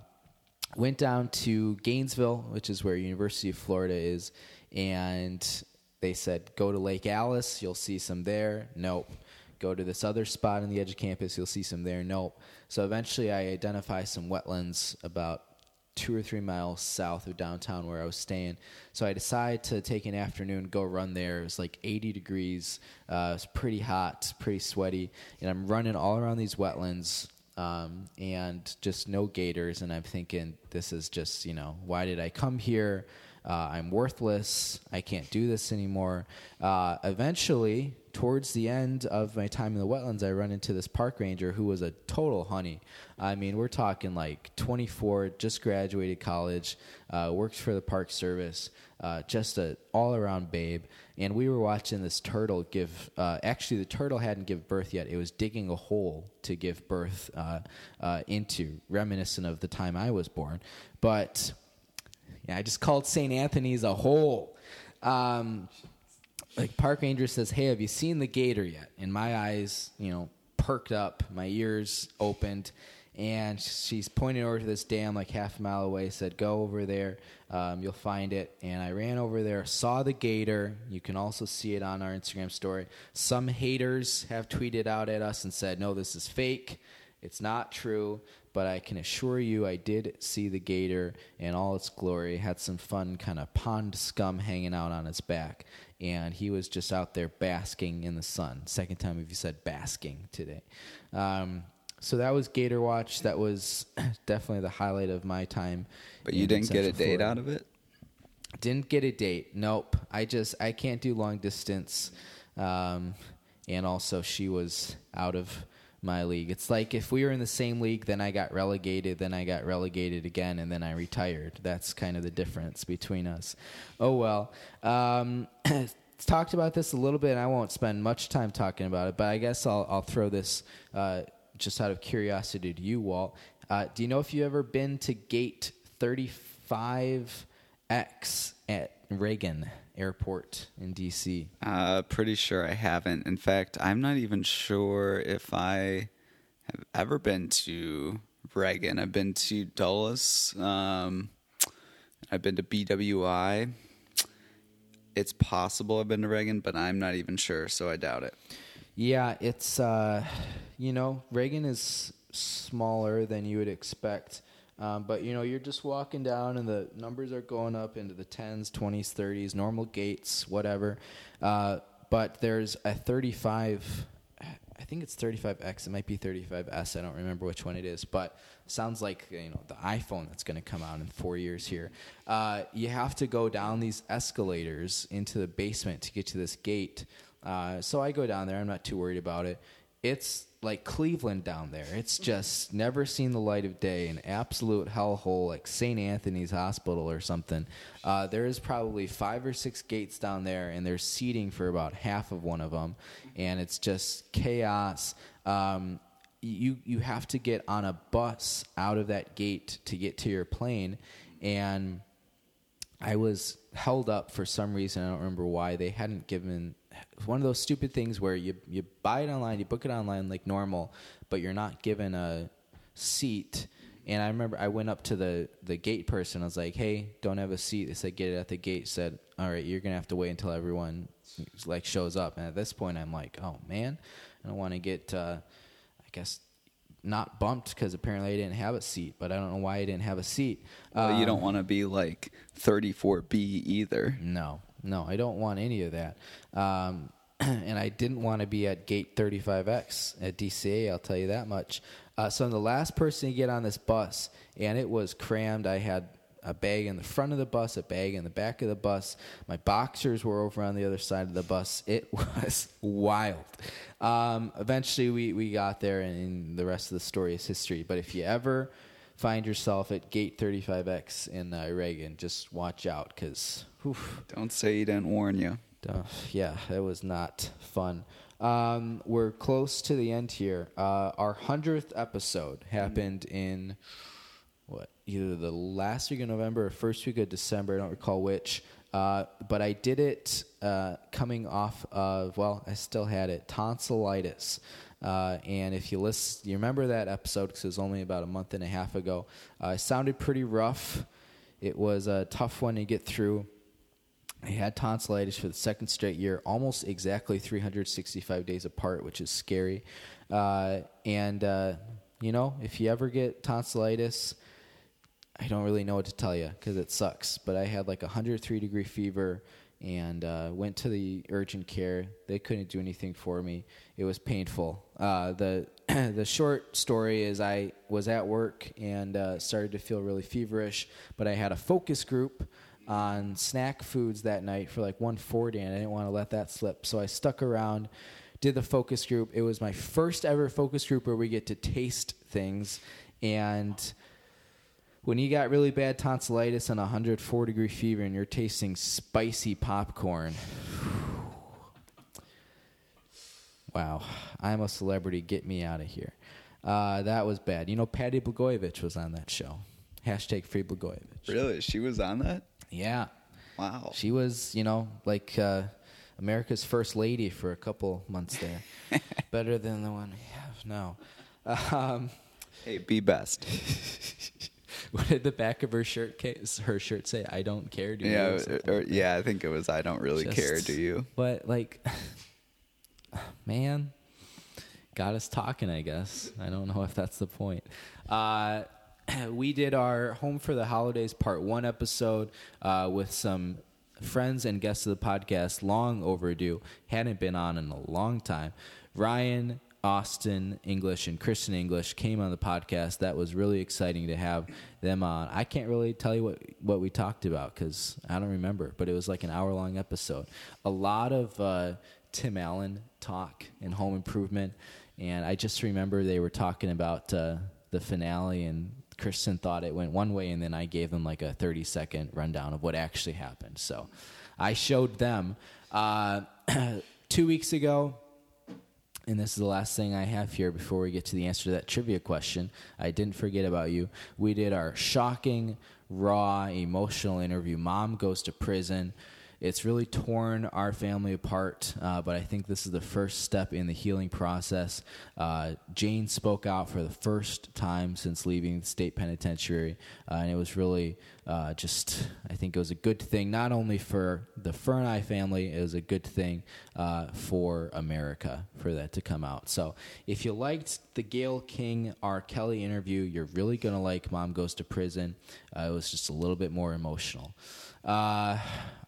S2: went down to Gainesville, which is where University of Florida is, and they said go to Lake Alice, you'll see some there. Nope. Go to this other spot on the edge of campus, you'll see some there. Nope. So eventually, I identify some wetlands about two or three miles south of downtown where I was staying. So I decided to take an afternoon, go run there. It was like 80 degrees. Uh, it was pretty hot, pretty sweaty, and I'm running all around these wetlands um, and just no gators. And I'm thinking, this is just, you know, why did I come here? Uh, I'm worthless. I can't do this anymore. Uh, eventually, towards the end of my time in the wetlands, I run into this park ranger who was a total honey. I mean, we're talking like 24, just graduated college, uh, works for the park service, uh, just a all around babe. And we were watching this turtle give. Uh, actually, the turtle hadn't given birth yet. It was digging a hole to give birth uh, into, reminiscent of the time I was born. But yeah, I just called St. Anthony's a hole. Um, like park ranger says, "Hey, have you seen the gator yet?" And my eyes, you know, perked up, my ears opened, and she's pointing over to this dam like half a mile away. Said, "Go over there, um, you'll find it." And I ran over there, saw the gator. You can also see it on our Instagram story. Some haters have tweeted out at us and said, "No, this is fake." It's not true, but I can assure you I did see the gator in all its glory. Had some fun kind of pond scum hanging out on its back, and he was just out there basking in the sun. Second time if you said basking today. Um, so that was Gator Watch. That was definitely the highlight of my time.
S1: But you didn't get a date
S2: Florida.
S1: out of it?
S2: Didn't get a date. Nope. I just I can't do long distance. Um, and also she was out of my league. It's like if we were in the same league, then I got relegated, then I got relegated again, and then I retired. That's kind of the difference between us. Oh well. Um, talked about this a little bit. And I won't spend much time talking about it, but I guess I'll I'll throw this uh, just out of curiosity to you, Walt. Uh, do you know if you ever been to Gate 35X at Reagan Airport in DC?
S1: Uh, pretty sure I haven't. In fact, I'm not even sure if I have ever been to Reagan. I've been to Dulles. Um, I've been to BWI. It's possible I've been to Reagan, but I'm not even sure, so I doubt it.
S2: Yeah, it's uh, you know Reagan is smaller than you would expect, um, but you know you're just walking down and the numbers are going up into the tens, twenties, thirties, normal gates, whatever. Uh, but there's a 35. I think it's 35X. It might be 35S. I don't remember which one it is, but sounds like you know the iPhone that's going to come out in four years here. Uh, you have to go down these escalators into the basement to get to this gate. Uh, so I go down there. I'm not too worried about it. It's like Cleveland down there. It's just never seen the light of day, an absolute hellhole, like St. Anthony's Hospital or something. Uh, there is probably five or six gates down there, and there's seating for about half of one of them, and it's just chaos. Um, you you have to get on a bus out of that gate to get to your plane, and I was held up for some reason. I don't remember why. They hadn't given one of those stupid things where you you buy it online, you book it online like normal, but you're not given a seat. And I remember I went up to the the gate person. I was like, "Hey, don't have a seat." They said, "Get it at the gate." Said, "All right, you're gonna have to wait until everyone like shows up." And at this point, I'm like, "Oh man, I don't want to get, uh, I guess." Not bumped because apparently I didn't have a seat, but I don't know why I didn't have a seat.
S1: Well, you
S2: Um,
S1: don't want to be like 34B either.
S2: No, no, I don't want any of that. Um, and I didn't want to be at gate 35X at DCA, I'll tell you that much. Uh, so I'm the last person to get on this bus, and it was crammed. I had a bag in the front of the bus, a bag in the back of the bus. My boxers were over on the other side of the bus. It was wild. Um, eventually, we, we got there, and the rest of the story is history. But if you ever find yourself at gate 35X in uh, Reagan, just watch out because,
S1: Don't say he didn't warn you.
S2: uh, yeah, it was not fun. Um, we're close to the end here. Uh, our hundredth episode happened in what either the last week of November or first week of December. I don't recall which. Uh, but I did it uh, coming off of well, I still had it tonsillitis. Uh, and if you listen, you remember that episode because it was only about a month and a half ago. Uh, it sounded pretty rough. It was a tough one to get through. I had tonsillitis for the second straight year, almost exactly 365 days apart, which is scary. Uh, and, uh, you know, if you ever get tonsillitis, I don't really know what to tell you because it sucks. But I had like 103 degree fever and uh, went to the urgent care. They couldn't do anything for me. It was painful. Uh, the the short story is I was at work and uh, started to feel really feverish, but I had a focus group on snack foods that night for like 140, and I didn't want to let that slip. So I stuck around, did the focus group. It was my first ever focus group where we get to taste things, and when you got really bad tonsillitis and 104 degree fever and you're tasting spicy popcorn wow i'm a celebrity get me out of here uh, that was bad you know patti blagojevich was on that show hashtag free blagojevich
S1: Really? She was on that?
S2: Yeah
S1: Wow.
S2: she was you know like uh, america's first lady for a couple months there better than the one we have now um,
S1: Hey, be best.
S2: What did the back of her shirt case, her shirt say? I don't care. Do you?"
S1: yeah,
S2: or
S1: or,
S2: like
S1: yeah. I think it was. I don't really
S2: Just-
S1: care. Do you?
S2: But like, man, got us talking. I guess I don't know if that's the point. Uh, we did our home for the holidays part one episode uh, with some friends and guests of the podcast. Long overdue. Hadn't been on in a long time. Ryan. Austin English and Kristen English came on the podcast. That was really exciting to have them on. I can't really tell you what what we talked about because I don't remember, but it was like an hour long episode. A lot of uh, Tim Allen talk and Home Improvement, and I just remember they were talking about uh, the finale, and Kristen thought it went one way, and then I gave them like a thirty second rundown of what actually happened. So I showed them uh, two weeks ago and this is the last thing I have here before we get to the answer to that trivia question. I didn't forget about you. We did our shocking, raw, emotional interview. Mom goes to prison. It's really torn our family apart, uh, but I think this is the first step in the healing process. Uh, Jane spoke out for the first time since leaving the state penitentiary, uh, and it was really uh, just, I think it was a good thing, not only for the Furness family, it was a good thing uh, for America for that to come out. So if you liked the Gayle King R. Kelly interview, you're really going to like Mom Goes to Prison. Uh, it was just a little bit more emotional. Uh,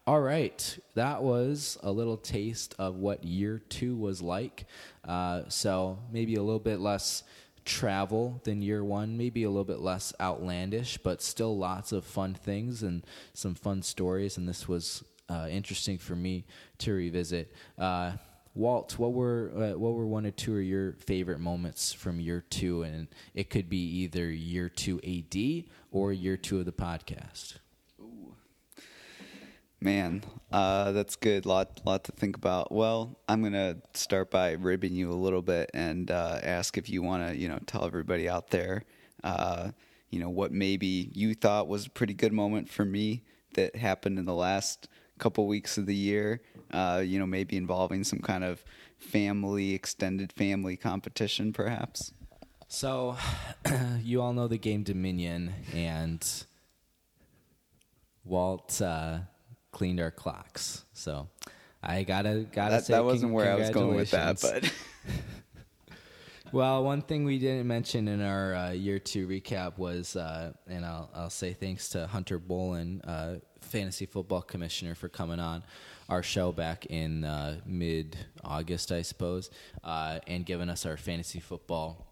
S2: all right, that was a little taste of what year two was like. Uh, so maybe a little bit less travel than year one, maybe a little bit less outlandish, but still lots of fun things and some fun stories. And this was uh, interesting for me to revisit. Uh, Walt, what were uh, what were one or two of your favorite moments from year two? And it could be either year two AD or year two of the podcast.
S1: Man, uh, that's good. Lot, lot to think about. Well, I'm gonna start by ribbing you a little bit and uh, ask if you want to, you know, tell everybody out there, uh, you know, what maybe you thought was a pretty good moment for me that happened in the last couple weeks of the year. Uh, you know, maybe involving some kind of family, extended family competition, perhaps.
S2: So, you all know the game Dominion, and Walt uh, cleaned our clocks. So, I gotta gotta
S1: That,
S2: say
S1: that wasn't where I was going with that, but
S2: Well, one thing we didn't mention in our uh, year two recap was, uh, and I'll, I'll say thanks to Hunter Bolin, uh, fantasy football commissioner, for coming on our show back in uh, mid August, I suppose, uh, and giving us our fantasy football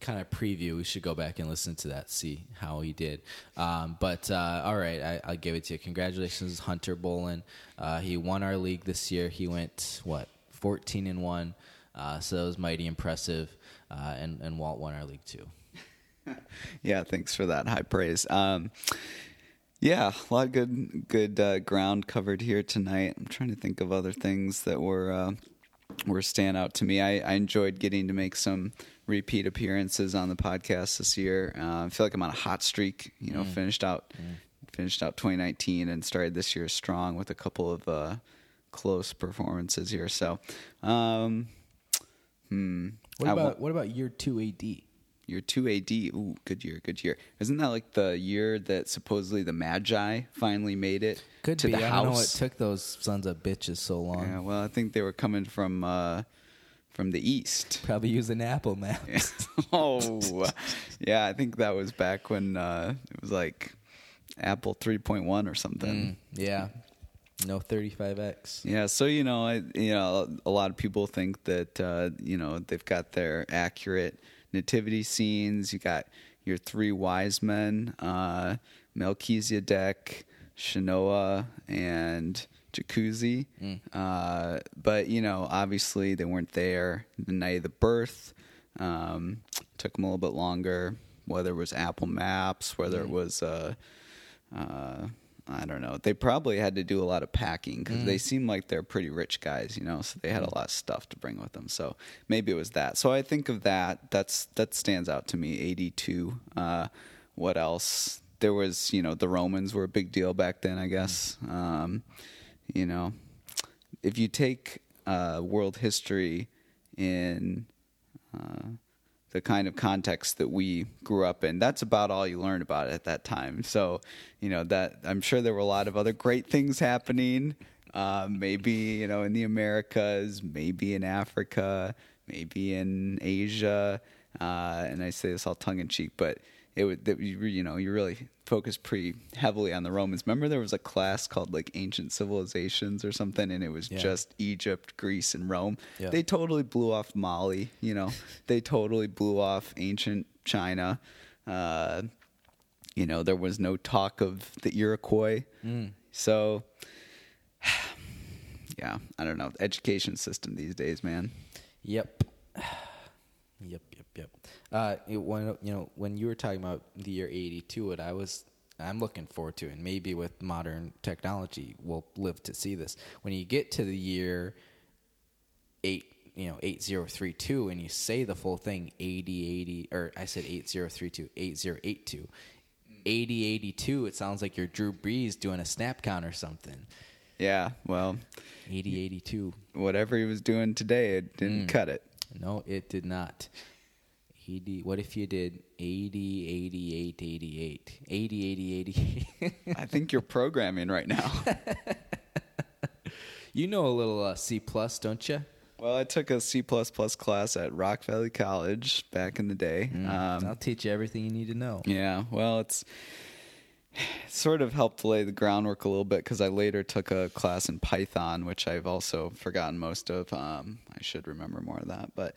S2: kind of preview. We should go back and listen to that, see how he did. Um, but uh, all right, I, I'll give it to you. Congratulations, Hunter Bolin. Uh, he won our league this year. He went what fourteen and one. Uh, so that was mighty impressive. Uh, and and Walt won our league too.
S1: yeah, thanks for that high praise. Um, yeah, a lot of good good uh, ground covered here tonight. I'm trying to think of other things that were uh, were stand out to me. I, I enjoyed getting to make some repeat appearances on the podcast this year. Uh, I feel like I'm on a hot streak. You know, finished out finished out 2019 and started this year strong with a couple of uh, close performances here. So, um, hmm,
S2: What about
S1: wa-
S2: what about year two AD?
S1: Year two AD. Ooh, good year, good year. Isn't that like the year that supposedly the Magi finally made it
S2: Could
S1: to
S2: be.
S1: the
S2: I
S1: house?
S2: don't know what took those sons of bitches so long.
S1: yeah, well, I think they were coming from uh, from the east.
S2: Probably using Apple Maps.
S1: oh, yeah. I think that was back when uh, it was like Apple 3.1 or something.
S2: Mm, yeah. No 35X.
S1: Yeah, so you know, I, you know, a lot of people think that uh, you know they've got their accurate nativity scenes. You got your three wise men, uh, Melchizedek, Shinoa and Jacuzzi.
S2: Mm.
S1: Uh, but you know, obviously they weren't there the night of the birth. Um, took them a little bit longer. Whether it was Apple Maps, whether
S2: Mm.
S1: it was uh, uh, I don't know. They probably had to do a lot of packing because
S2: Mm.
S1: they seem like they're pretty rich guys, you know. So they had a lot of stuff to bring with them. So maybe it was that. So I think of that. That's that stands out to me. Eighty two. Uh, what else? There was, you know, the Romans were a big deal back then. I guess. Um, you know, if you take uh, world history in uh, the kind of context that we grew up in. That's about all you learned about it at that time. So, you know, that I'm sure there were a lot of other great things happening. Uh, maybe you know in the Americas, maybe in Africa, maybe in Asia. Uh, and I say this all tongue in cheek, but it would that you, you know you really focused pretty heavily on the Romans. Remember there was a class called like ancient civilizations or something, and it was
S2: Yeah.
S1: just Egypt, Greece, and Rome.
S2: Yeah.
S1: They totally blew off Mali. You know, they totally blew off ancient China. Uh, you know, there was no talk of the Iroquois. So, yeah, I don't know. Education system these days, man.
S2: Yep, yep. Uh, it, when you know when you were talking about the year '82, what I was, I'm looking forward to, and maybe with modern technology, we'll live to see this. When you get to the year eight, you know, eight zero three two, and you say the full thing, 80, 80, or I said eight zero three two, eight zero eight two. 80 82 it sounds like you're Drew Brees doing a snap count or something.
S1: Yeah, well,
S2: eighty eighty two.
S1: whatever he was doing today, it didn't cut it.
S2: No, it did not. 80, what if you did 80, 88, 88? 80, 80, 88.
S1: I think you're programming right now.
S2: you know a little uh, C, plus, don't you?
S1: well, I took a C class at Rock Valley College back in the day. Um,
S2: I'll teach you everything you need to know.
S1: Yeah, well, it's sort of helped lay the groundwork a little bit because I later took a class in Python, which I've also forgotten most of. Um, I should remember more of that, but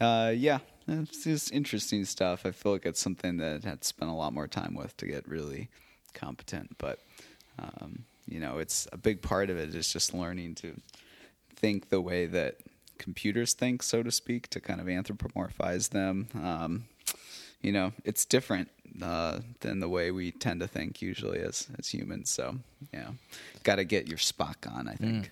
S1: uh, yeah, it's just interesting stuff. I feel like it's something that I had spent a lot more time with to get really competent, but um, you know, it's a big part of it is just learning to think the way that computers think, so to speak, to kind of anthropomorphize them. Um, you know, it's different uh, than the way we tend to think usually as as humans. So, yeah, got to get your Spock on. I think.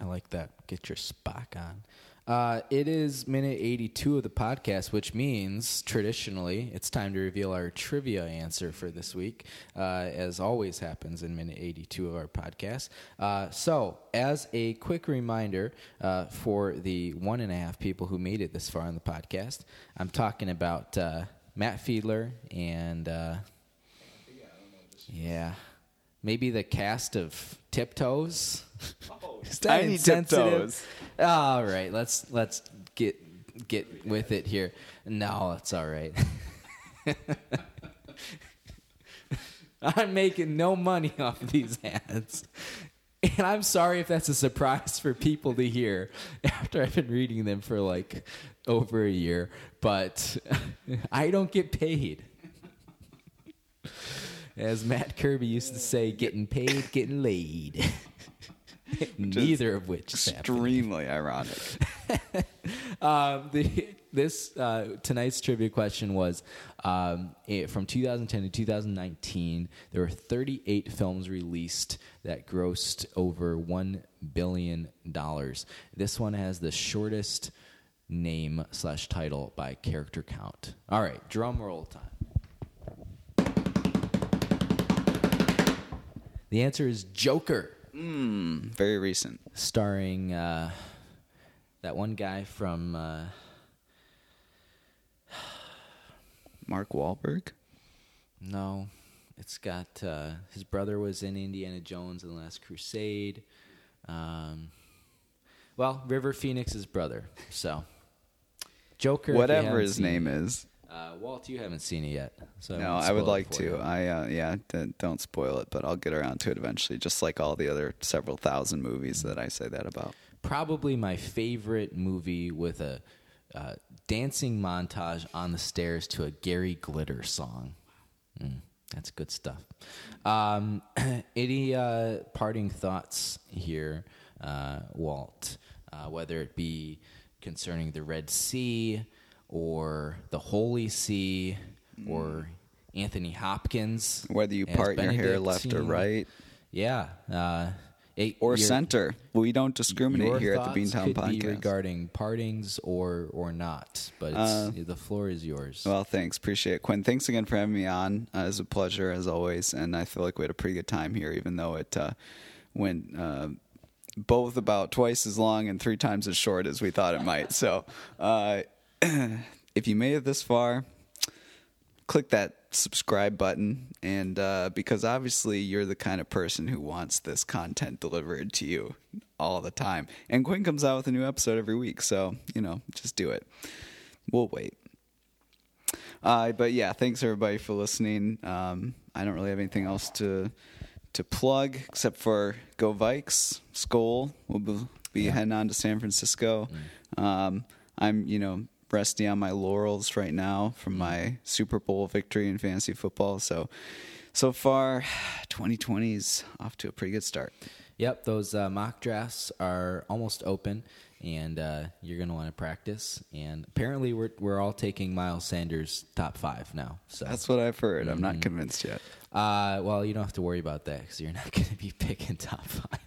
S2: I like that. Get your Spock on. Uh, it is minute 82 of the podcast, which means traditionally it's time to reveal our trivia answer for this week, uh, as always happens in minute 82 of our podcast. Uh, so, as a quick reminder uh, for the one and a half people who made it this far on the podcast, I'm talking about uh, Matt Fiedler and. Uh, yeah. Maybe the cast of Tiptoes. Oh, Is that
S1: Tiny? Tiptoes.
S2: All right, let's let's get get with it here. No, it's all right. I'm making no money off of these ads. And I'm sorry if that's a surprise for people to hear after I've been reading them for like over a year, but I don't get paid. As Matt Kirby used to say, getting paid, getting laid. Neither of which is.
S1: Extremely ironic.
S2: Um, the, this uh, tonight's trivia question was um, it, from 2010 to 2019. There were 38 films released that grossed over one billion dollars. This one has the shortest name slash title by character count. All right, drum roll time. The answer is Joker,
S1: Mm, very recent.
S2: starring uh, that one guy from. Uh,
S1: Mark Wahlberg.
S2: No, it's got uh, his brother was in Indiana Jones and the Last Crusade. Um, well, River Phoenix's brother. So, Joker.
S1: Whatever his
S2: seen
S1: name is.
S2: Uh, Walt, you haven't seen it yet, so
S1: No, I would like to.
S2: you.
S1: I uh, yeah, d- don't spoil it, but I'll get around to it eventually. Just like all the other several thousand movies that I say that about.
S2: Probably my favorite movie with a uh, dancing montage on the stairs to a Gary Glitter song. Mm. That's good stuff. Um, any uh, parting thoughts here, uh, Walt? Uh, whether it be concerning the Red Sea or the Holy See or Anthony Hopkins.
S1: Whether you part your hair left or right
S2: Yeah. Uh, it-
S1: or
S2: your-
S1: center. We don't discriminate here at the Beantown
S2: could be
S1: Podcast.
S2: regarding partings or or not, but it's, the floor is yours.
S1: Well, thanks. Appreciate it. Quinn, thanks again for having me on. Uh, it was a pleasure, as always. And I feel like we had a pretty good time here, even though it uh, went uh, both about twice as long and three times as short as we thought it might. So uh, if you made it this far, click that subscribe button. And uh, because obviously you're the kind of person who wants this content delivered to you all the time. And Quinn comes out with a new episode every week. So, you know, just do it. We'll wait. Uh, but yeah, thanks everybody for listening. Um, I don't really have anything else to to plug except for go Vikes. Skull will be, be heading on to San Francisco. Um, I'm you know resting on my laurels right now from my Super Bowl victory in fantasy football. So so far, 2020 is off to a pretty good start.
S2: Yep, those uh, mock drafts are almost open, and uh, you're going to want to practice. And apparently, we're we're all taking Miles Sanders top five now. So
S1: That's what I've heard. I'm not convinced yet.
S2: Uh, well, you don't have to worry about that because you're not going to be picking top five.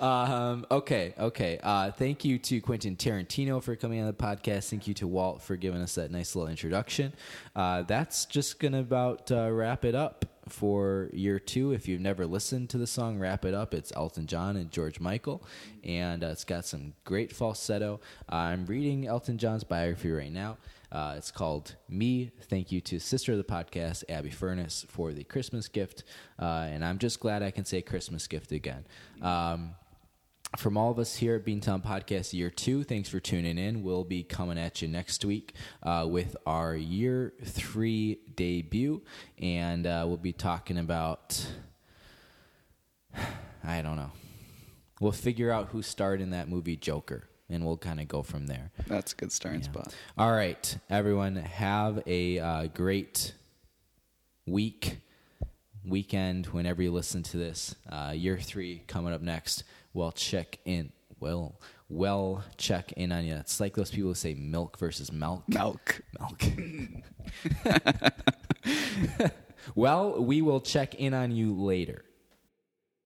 S2: Um, okay, okay. Uh, thank you to Quentin Tarantino for coming on the podcast. Thank you to Walt for giving us that nice little introduction. Uh, that's just going to about uh, wrap it up for year two. If you've never listened to the song Wrap It Up, it's Elton John and George Michael, and uh, it's got some great falsetto. I'm reading Elton John's biography right now. Uh, it's called Me. Thank you to sister of the podcast, Abby Furness, for the Christmas gift. Uh, and I'm just glad I can say Christmas gift again. Um, from all of us here at Beantown Podcast Year 2, thanks for tuning in. We'll be coming at you next week uh, with our Year 3 debut. And uh, we'll be talking about, I don't know. We'll figure out who starred in that movie Joker, and we'll kind of go from there.
S1: That's a good starting spot.
S2: All right, everyone, have a uh, great week, weekend, whenever you listen to this. Uh, year three coming up next. Well, check in. Well, well, check in on you. It's like those people who say milk versus milk.
S1: Milk.
S2: Milk. well, we will check in on you later.